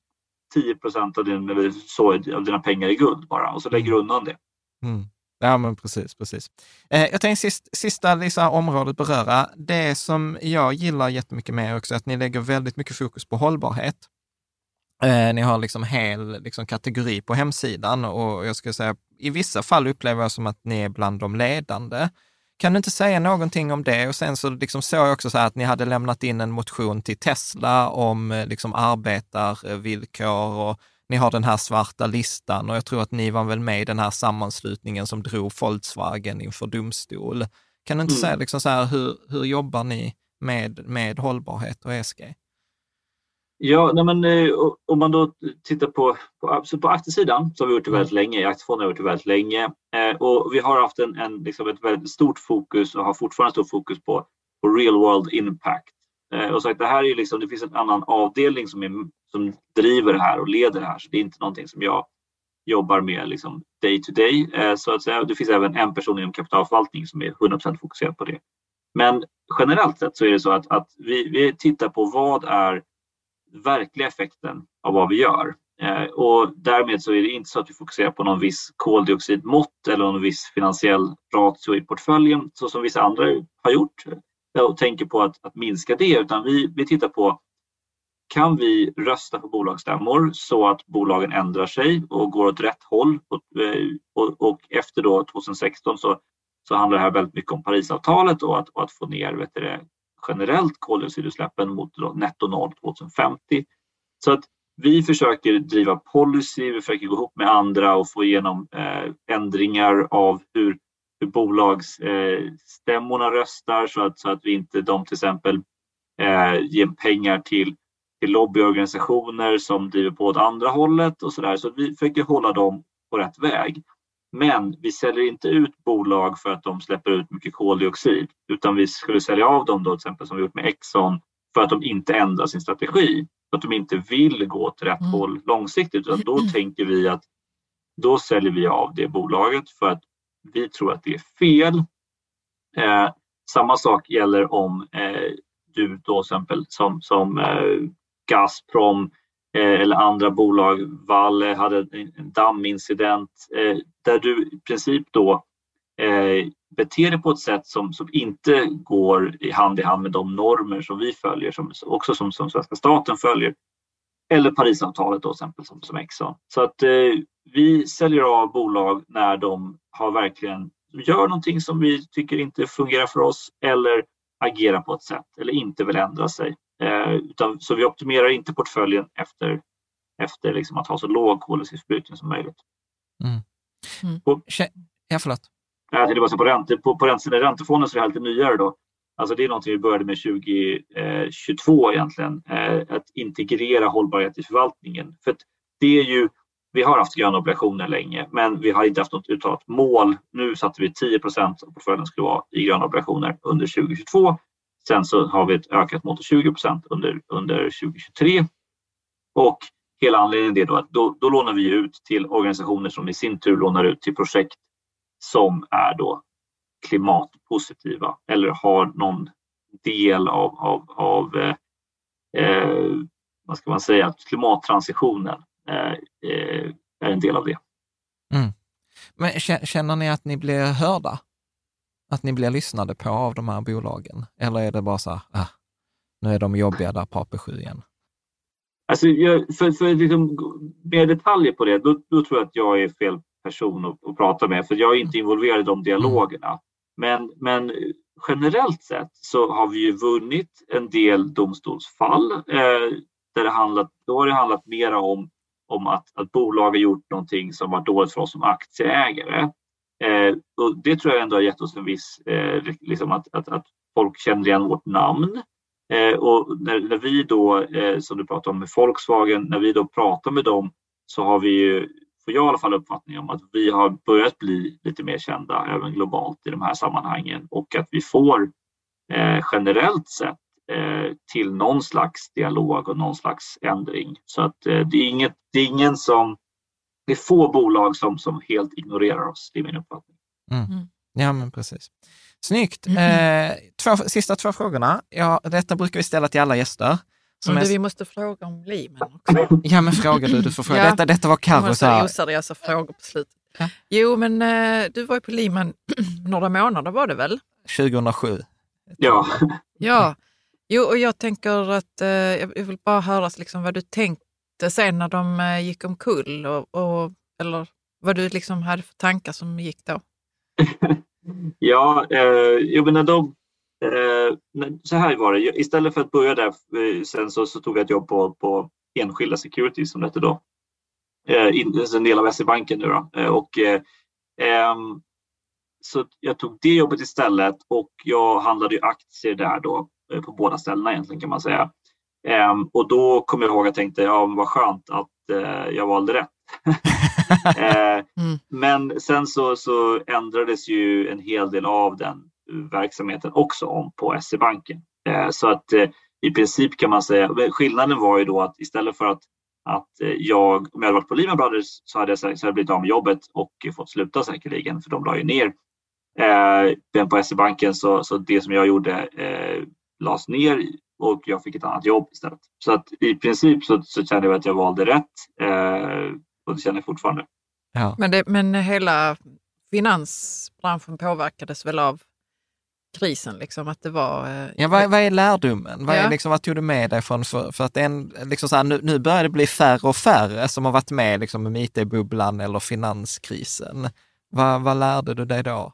10 procent av, din, så, av dina pengar i guld bara och så lägger du undan det. Mm. Ja, men precis. precis. Eh, jag tänkte sist, sista Lisa, området beröra, det som jag gillar jättemycket med också, att ni lägger väldigt mycket fokus på hållbarhet. Eh, ni har liksom hel liksom, kategori på hemsidan och jag skulle säga, i vissa fall upplever jag som att ni är bland de ledande. Kan du inte säga någonting om det? Och sen så liksom såg jag också så att ni hade lämnat in en motion till Tesla om eh, liksom arbetarvillkor och ni har den här svarta listan och jag tror att ni var väl med i den här sammanslutningen som drog Volkswagen inför domstol. Kan du inte mm. säga liksom så här, hur, hur jobbar ni med, med hållbarhet och ESG? Ja, nej men, eh, om man då tittar på, på, på aktiesidan så har vi gjort det väldigt mm. länge. Aktiefonden har gjort det väldigt länge eh, och vi har haft en, en, liksom ett väldigt stort fokus och har fortfarande stort fokus på, på real world impact. Eh, och så att det här är liksom, det finns en annan avdelning som, är, som driver det här och leder det här, så det är inte någonting som jag jobbar med liksom day to day. Eh, så att säga. Det finns även en person inom kapitalförvaltning som är 100% fokuserad på det. Men generellt sett så är det så att, att vi, vi tittar på vad är verkliga effekten av vad vi gör. Eh, och därmed så är det inte så att vi fokuserar på någon viss koldioxidmått eller någon viss finansiell ratio i portföljen så som vissa andra har gjort eh, och tänker på att, att minska det utan vi, vi tittar på kan vi rösta på bolagsstämmor så att bolagen ändrar sig och går åt rätt håll? Och, eh, och, och efter då 2016 så, så handlar det här väldigt mycket om Parisavtalet och att, och att få ner vet du, generellt koldioxidutsläppen mot netto noll 2050. Så att vi försöker driva policy, vi försöker gå ihop med andra och få igenom eh, ändringar av hur, hur bolagsstämmorna eh, röstar så att, så att vi inte de till exempel eh, ger pengar till, till lobbyorganisationer som driver på åt andra hållet och så där. Så vi försöker hålla dem på rätt väg. Men vi säljer inte ut bolag för att de släpper ut mycket koldioxid utan vi skulle sälja av dem då till exempel som vi gjort med Exxon för att de inte ändrar sin strategi. För att de inte vill gå åt rätt mm. håll långsiktigt utan då tänker vi att då säljer vi av det bolaget för att vi tror att det är fel. Eh, samma sak gäller om eh, du då exempel som, som eh, Gazprom eh, eller andra bolag. Valle hade en dammincident eh, där du i princip då eh, beter dig på ett sätt som, som inte går i hand i hand med de normer som vi följer, som, också som, som svenska staten följer. Eller Parisavtalet då, till exempel som, som Exxon. Så att eh, vi säljer av bolag när de har verkligen gör någonting som vi tycker inte fungerar för oss eller agerar på ett sätt eller inte vill ändra sig. Eh, utan, så vi optimerar inte portföljen efter, efter liksom att ha så låg koldioxidförbrukning som möjligt. Mm. Mm. På, ja, förlåt. Jag tänkte bara på, ränte, på, på ränte, räntefonden så är det här lite nyare då. Alltså det är någonting vi började med 2022 eh, egentligen, eh, att integrera hållbarhet i förvaltningen. För det är ju, vi har haft gröna obligationer länge, men vi har inte haft något uttalat mål. Nu satte vi 10 procent av portföljen skulle vara i gröna obligationer under 2022 Sen så har vi ett ökat mål till 20 procent under, under 2023. Och hela anledningen är då att då, då lånar vi ut till organisationer som i sin tur lånar ut till projekt som är då klimatpositiva eller har någon del av, av, av eh, eh vad ska man säga, klimattransitionen eh, eh är en del av det. Mm. Men känner ni att ni blir hörda? Att ni blir lyssnade på av de här bolagen? Eller är det bara så här, ah, nu är de jobbiga där på AP7 igen? Alltså, jag, för, för liksom, mer detaljer på det, då, då, tror jag att jag är fel person att, att, prata med, för jag är inte involverad i de dialogerna. Men, men generellt sett så har vi ju vunnit en del domstolsfall eh, där det handlat, då har det handlat mera om, om att, att bolag har gjort någonting som var dåligt för oss som aktieägare. Eh, och det tror jag ändå har gett oss en viss, eh, liksom att, att, att folk känner igen vårt namn. Eh, och när, när, vi då, eh, som du pratade om med Volkswagen, när vi då pratar med dem så har vi ju, får jag i alla fall uppfattning om att vi har börjat bli lite mer kända även globalt i de här sammanhangen och att vi får eh, generellt sett eh, till någon slags dialog och någon slags ändring. Så att eh, det är, inget, det är ingen som det är få bolag som, som helt ignorerar oss, det är min uppfattning. Mm. mm. Ja, men precis. Snyggt. Mm. Eh, två, sista två frågorna. Ja, detta brukar vi ställa till alla gäster. Som mm, är... Vi måste fråga om Limen också. ja, men fråga du. Du får fråga. ja. detta, detta var Carro så här. oseriösa frågor på slutet. Ja. Jo, men eh, du var ju på Liman några månader var det väl? 2007. Ja. ja. Jo, och jag tänker att eh, jag vill bara höra liksom, vad du tänkte sen när de eh, gick omkull? Och, och, eller vad du liksom hade för tankar som gick då? ja, eh, jo, men när de, eh, så här var det. Istället för att börja där, eh, sen så, så tog jag ett jobb på, på enskilda Securities som det hette då. Eh, alltså en del av SE-banken nu då. Och, ehm, så jag tog det jobbet istället och jag handlade ju aktier där då på båda ställena egentligen kan man säga. Ehm, och då kommer jag ihåg att jag tänkte, ja vad skönt att jag valde rätt. mm. Men sen så, så ändrades ju en hel del av den verksamheten också om på SE-banken. Så att i princip kan man säga, skillnaden var ju då att istället för att, att eh, jag, om jag hade varit på Lehman Brothers så hade jag, så hade jag blivit av med jobbet och fått sluta säkerligen, för de la ju ner. Eh, men på SE-banken så, så det som jag gjorde eh, lades ner och jag fick ett annat jobb istället. Så att i princip så, så kände jag att jag valde rätt eh, och det känner jag fortfarande. Ja. Men, det, men hela finansbranschen påverkades väl av krisen? Liksom, att det var, eh, ja, vad, vad är lärdomen? Vad, är, liksom, vad tog du med dig från, för, för att en, liksom så här, nu, nu börjar det bli färre och färre som har varit med liksom, med IT-bubblan eller finanskrisen. Vad, vad lärde du dig då?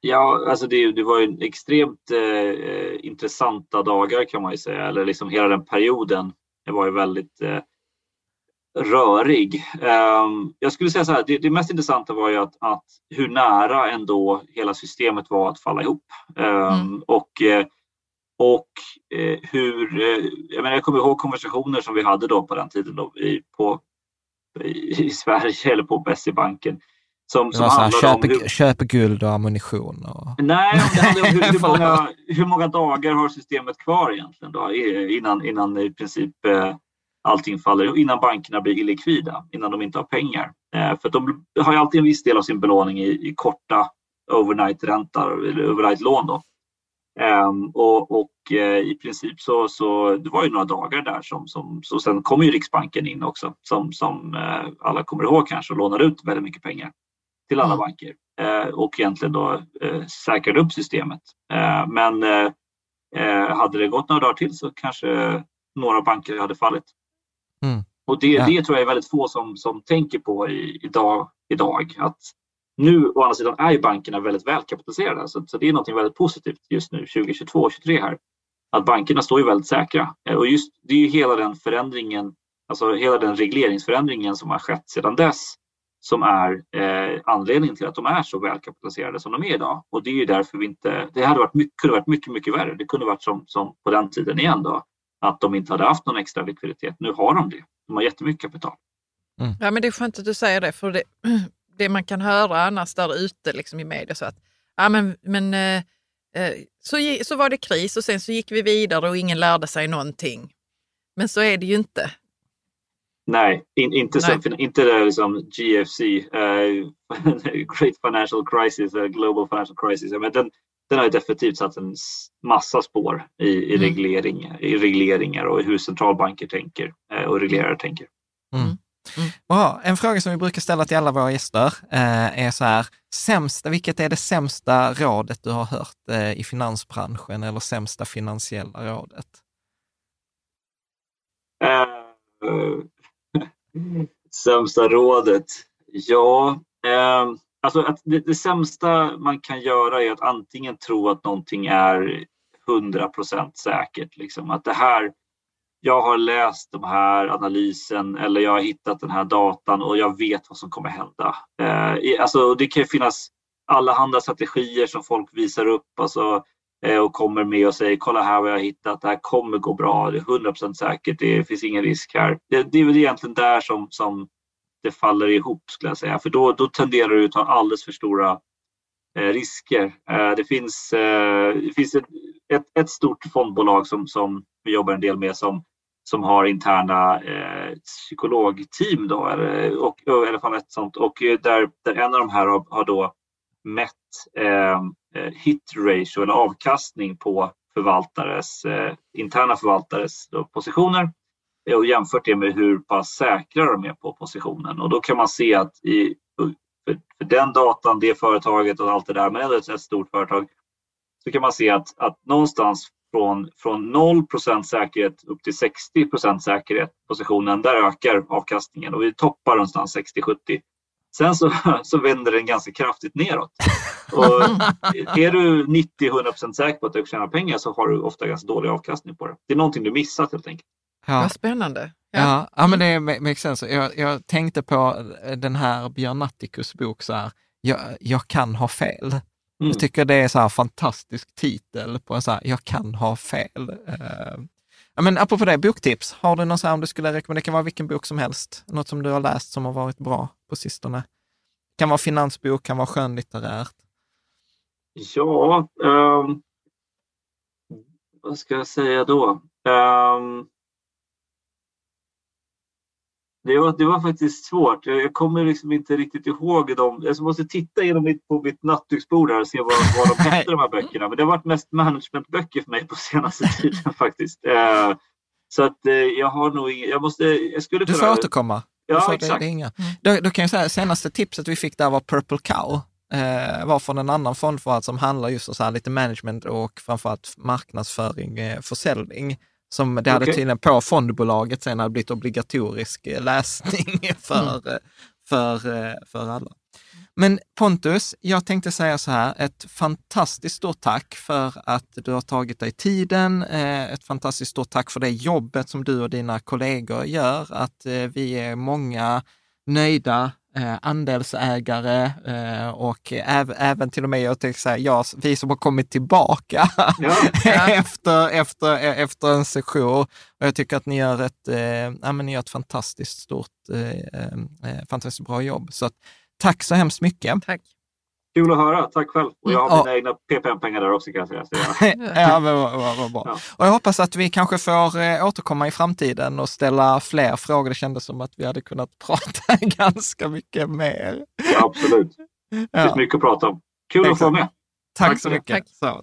Ja, alltså det, det var ju extremt eh, intressanta dagar kan man ju säga, eller liksom hela den perioden. Det var ju väldigt eh, rörig. Ehm, jag skulle säga så här, det, det mest intressanta var ju att, att, hur nära ändå hela systemet var att falla ihop. Ehm, mm. Och, eh, och eh, hur, eh, jag, menar, jag kommer ihåg konversationer som vi hade då på den tiden då, i, på, i, Sverige eller på SE-banken. Som, som här, köp, hur, köp guld och ammunition? Och... Nej, det handlar om hur, hur, många, hur många dagar har systemet kvar egentligen då, innan, innan i princip allting faller innan bankerna blir illikvida, innan de inte har pengar. Eh, för de har ju alltid en viss del av sin belåning i, i korta overnight-ränta eller overnight-lån. Då. Um, och, och uh, i princip så, så det var ju några dagar där som, som så sen kom ju Riksbanken in också som, som uh, alla kommer ihåg kanske och lånade ut väldigt mycket pengar till alla mm. banker uh, och egentligen då säkrade upp systemet. men hade det gått några dagar till så kanske några banker hade fallit. Mm. Och det, ja. det tror jag är väldigt få som, som tänker på i, idag, idag. Att nu å andra sidan är ju bankerna väldigt välkapitaliserade så, så det är något väldigt positivt just nu 2022 och 2023 här. Att bankerna står ju väldigt säkra eh, och just det är ju hela den förändringen, alltså hela den regleringsförändringen som har skett sedan dess som är eh, anledningen till att de är så välkapitaliserade som de är idag. Och det är ju därför vi inte, det hade varit mycket, kunde varit mycket, mycket värre. Det kunde varit som, som på den tiden igen då, att de inte hade haft någon extra likviditet. Nu har de det. De har jättemycket kapital. Mm. Ja, men det är skönt att du säger det, för det, det man kan höra annars där ute liksom i media så att ja, men, men eh, eh så, så var det kris och sen så gick vi vidare och ingen lärde sig någonting. Men så är det ju inte. Nej, in, inte, Nej. Så, inte det liksom GFC, uh, eh, Great Financial Crisis, uh, Global Financial Crisis. Men den, den har definitivt satt en massa spår i, i, mm. reglering, i regleringar och hur centralbanker tänker eh, och reglerare tänker. Mm. Mm. Bra. En fråga som vi brukar ställa till alla våra gäster eh, är så här, sämsta, vilket är det sämsta rådet du har hört eh, i finansbranschen eller sämsta finansiella rådet? Uh, sämsta rådet? Ja, eh, Alltså att det, det, sämsta man kan göra är att antingen tro att någonting är 100% säkert. Liksom. Att det här, jag har läst den här analysen eller jag har hittat den här datan och jag vet vad som kommer hända. Eh, alltså, det kan finnas allehanda strategier som folk visar upp alltså, Eh, och kommer med och säger kolla här vad jag har hittat, det här kommer gå bra, det är 100% säkert, det finns ingen risk här. Det, det är väl egentligen där som, som det faller ihop skulle jag säga. För då, då tenderar du att ta alldeles för stora eh, risker. Eh, det finns, eh, det finns ett, ett, ett, stort fondbolag som, som vi jobbar en del med som, som har interna eh, psykologteam då, eller, och, i alla fall ett sånt. Och eh, där, där en av de här har, har då mätt eh, eh, hit ratio eller avkastning på förvaltares, eh, interna förvaltares då, positioner eh, och jämfört det med hur pass säkra de är på positionen. Och då kan man se att i, för, för den datan, det företaget och allt det där, men ändå ett, ett stort företag, så kan man se att, att någonstans från, från 0 säkerhet upp till 60% säkerhet positionen, där ökar avkastningen och vi toppar någonstans 60-70. Sen så, så vänder den ganska kraftigt neråt. Och är du 90-100 säker på att du tjänar pengar så har du ofta ganska dålig avkastning på det. Det är någonting du missat helt enkelt. Ja. Vad spännande. Ja, ja men det makes sense. Jag, jag tänkte på den här Björn Natthicus bok, så här, jag, jag kan ha fel. Mm. Jag tycker det är så här fantastisk titel på en så här, jag kan ha fel. Uh, ja, men apropå det, boktips. Har du någon så här, om du skulle rekommendera, det kan vara vilken bok som helst, något som du har läst som har varit bra på sistone. Det Kan vara finansbok, kan vara skönlitterärt. Ja, um, vad ska jag säga då? Um, det var, det var faktiskt svårt. Jag kommer liksom inte riktigt ihåg dem. Jag måste titta igenom mitt, på mitt nattduksbord här och se vad, vad de hette de här böckerna. Men det har varit mest managementböcker för mig på senaste tiden faktiskt. Uh, så att uh, jag har nog inget, jag måste, jag skulle Du får återkomma. Ja, får, exakt. Det, det inga. Då, då kan jag säga, senaste tipset vi fick där var Purple Cow. Eh, var från en annan fondförvaltare som handlar just om så här lite management och framförallt marknadsföring, eh, försäljning. Som det hade Okej. tydligen på fondbolaget sen hade blivit obligatorisk eh, läsning för, eh, för, eh, för alla. Men Pontus, jag tänkte säga så här, ett fantastiskt stort tack för att du har tagit dig tiden. Ett fantastiskt stort tack för det jobbet som du och dina kollegor gör, att vi är många nöjda andelsägare eh, och äv, även till och med, jag tänkte säga, jag, vi som har kommit tillbaka Ja. efter, efter, efter en session. Och jag tycker att ni gör ett, eh, ja, men ni gör ett fantastiskt stort, eh, eh, fantastiskt bra jobb. Så att, tack så hemskt mycket. Tack. Kul att höra, tack själv. Och jag har Mm, Ja. mina egna PPM-pengar där också kan jag säga. Så ja, men vad, vad, vad bra. Ja. Och jag hoppas att vi kanske får eh, återkomma i framtiden och ställa fler frågor. Det kändes som att vi hade kunnat prata ganska mycket mer. absolut. Det finns Ja, mycket att prata om. Kul att få vara med. tack tack så mycket. Tack. Så.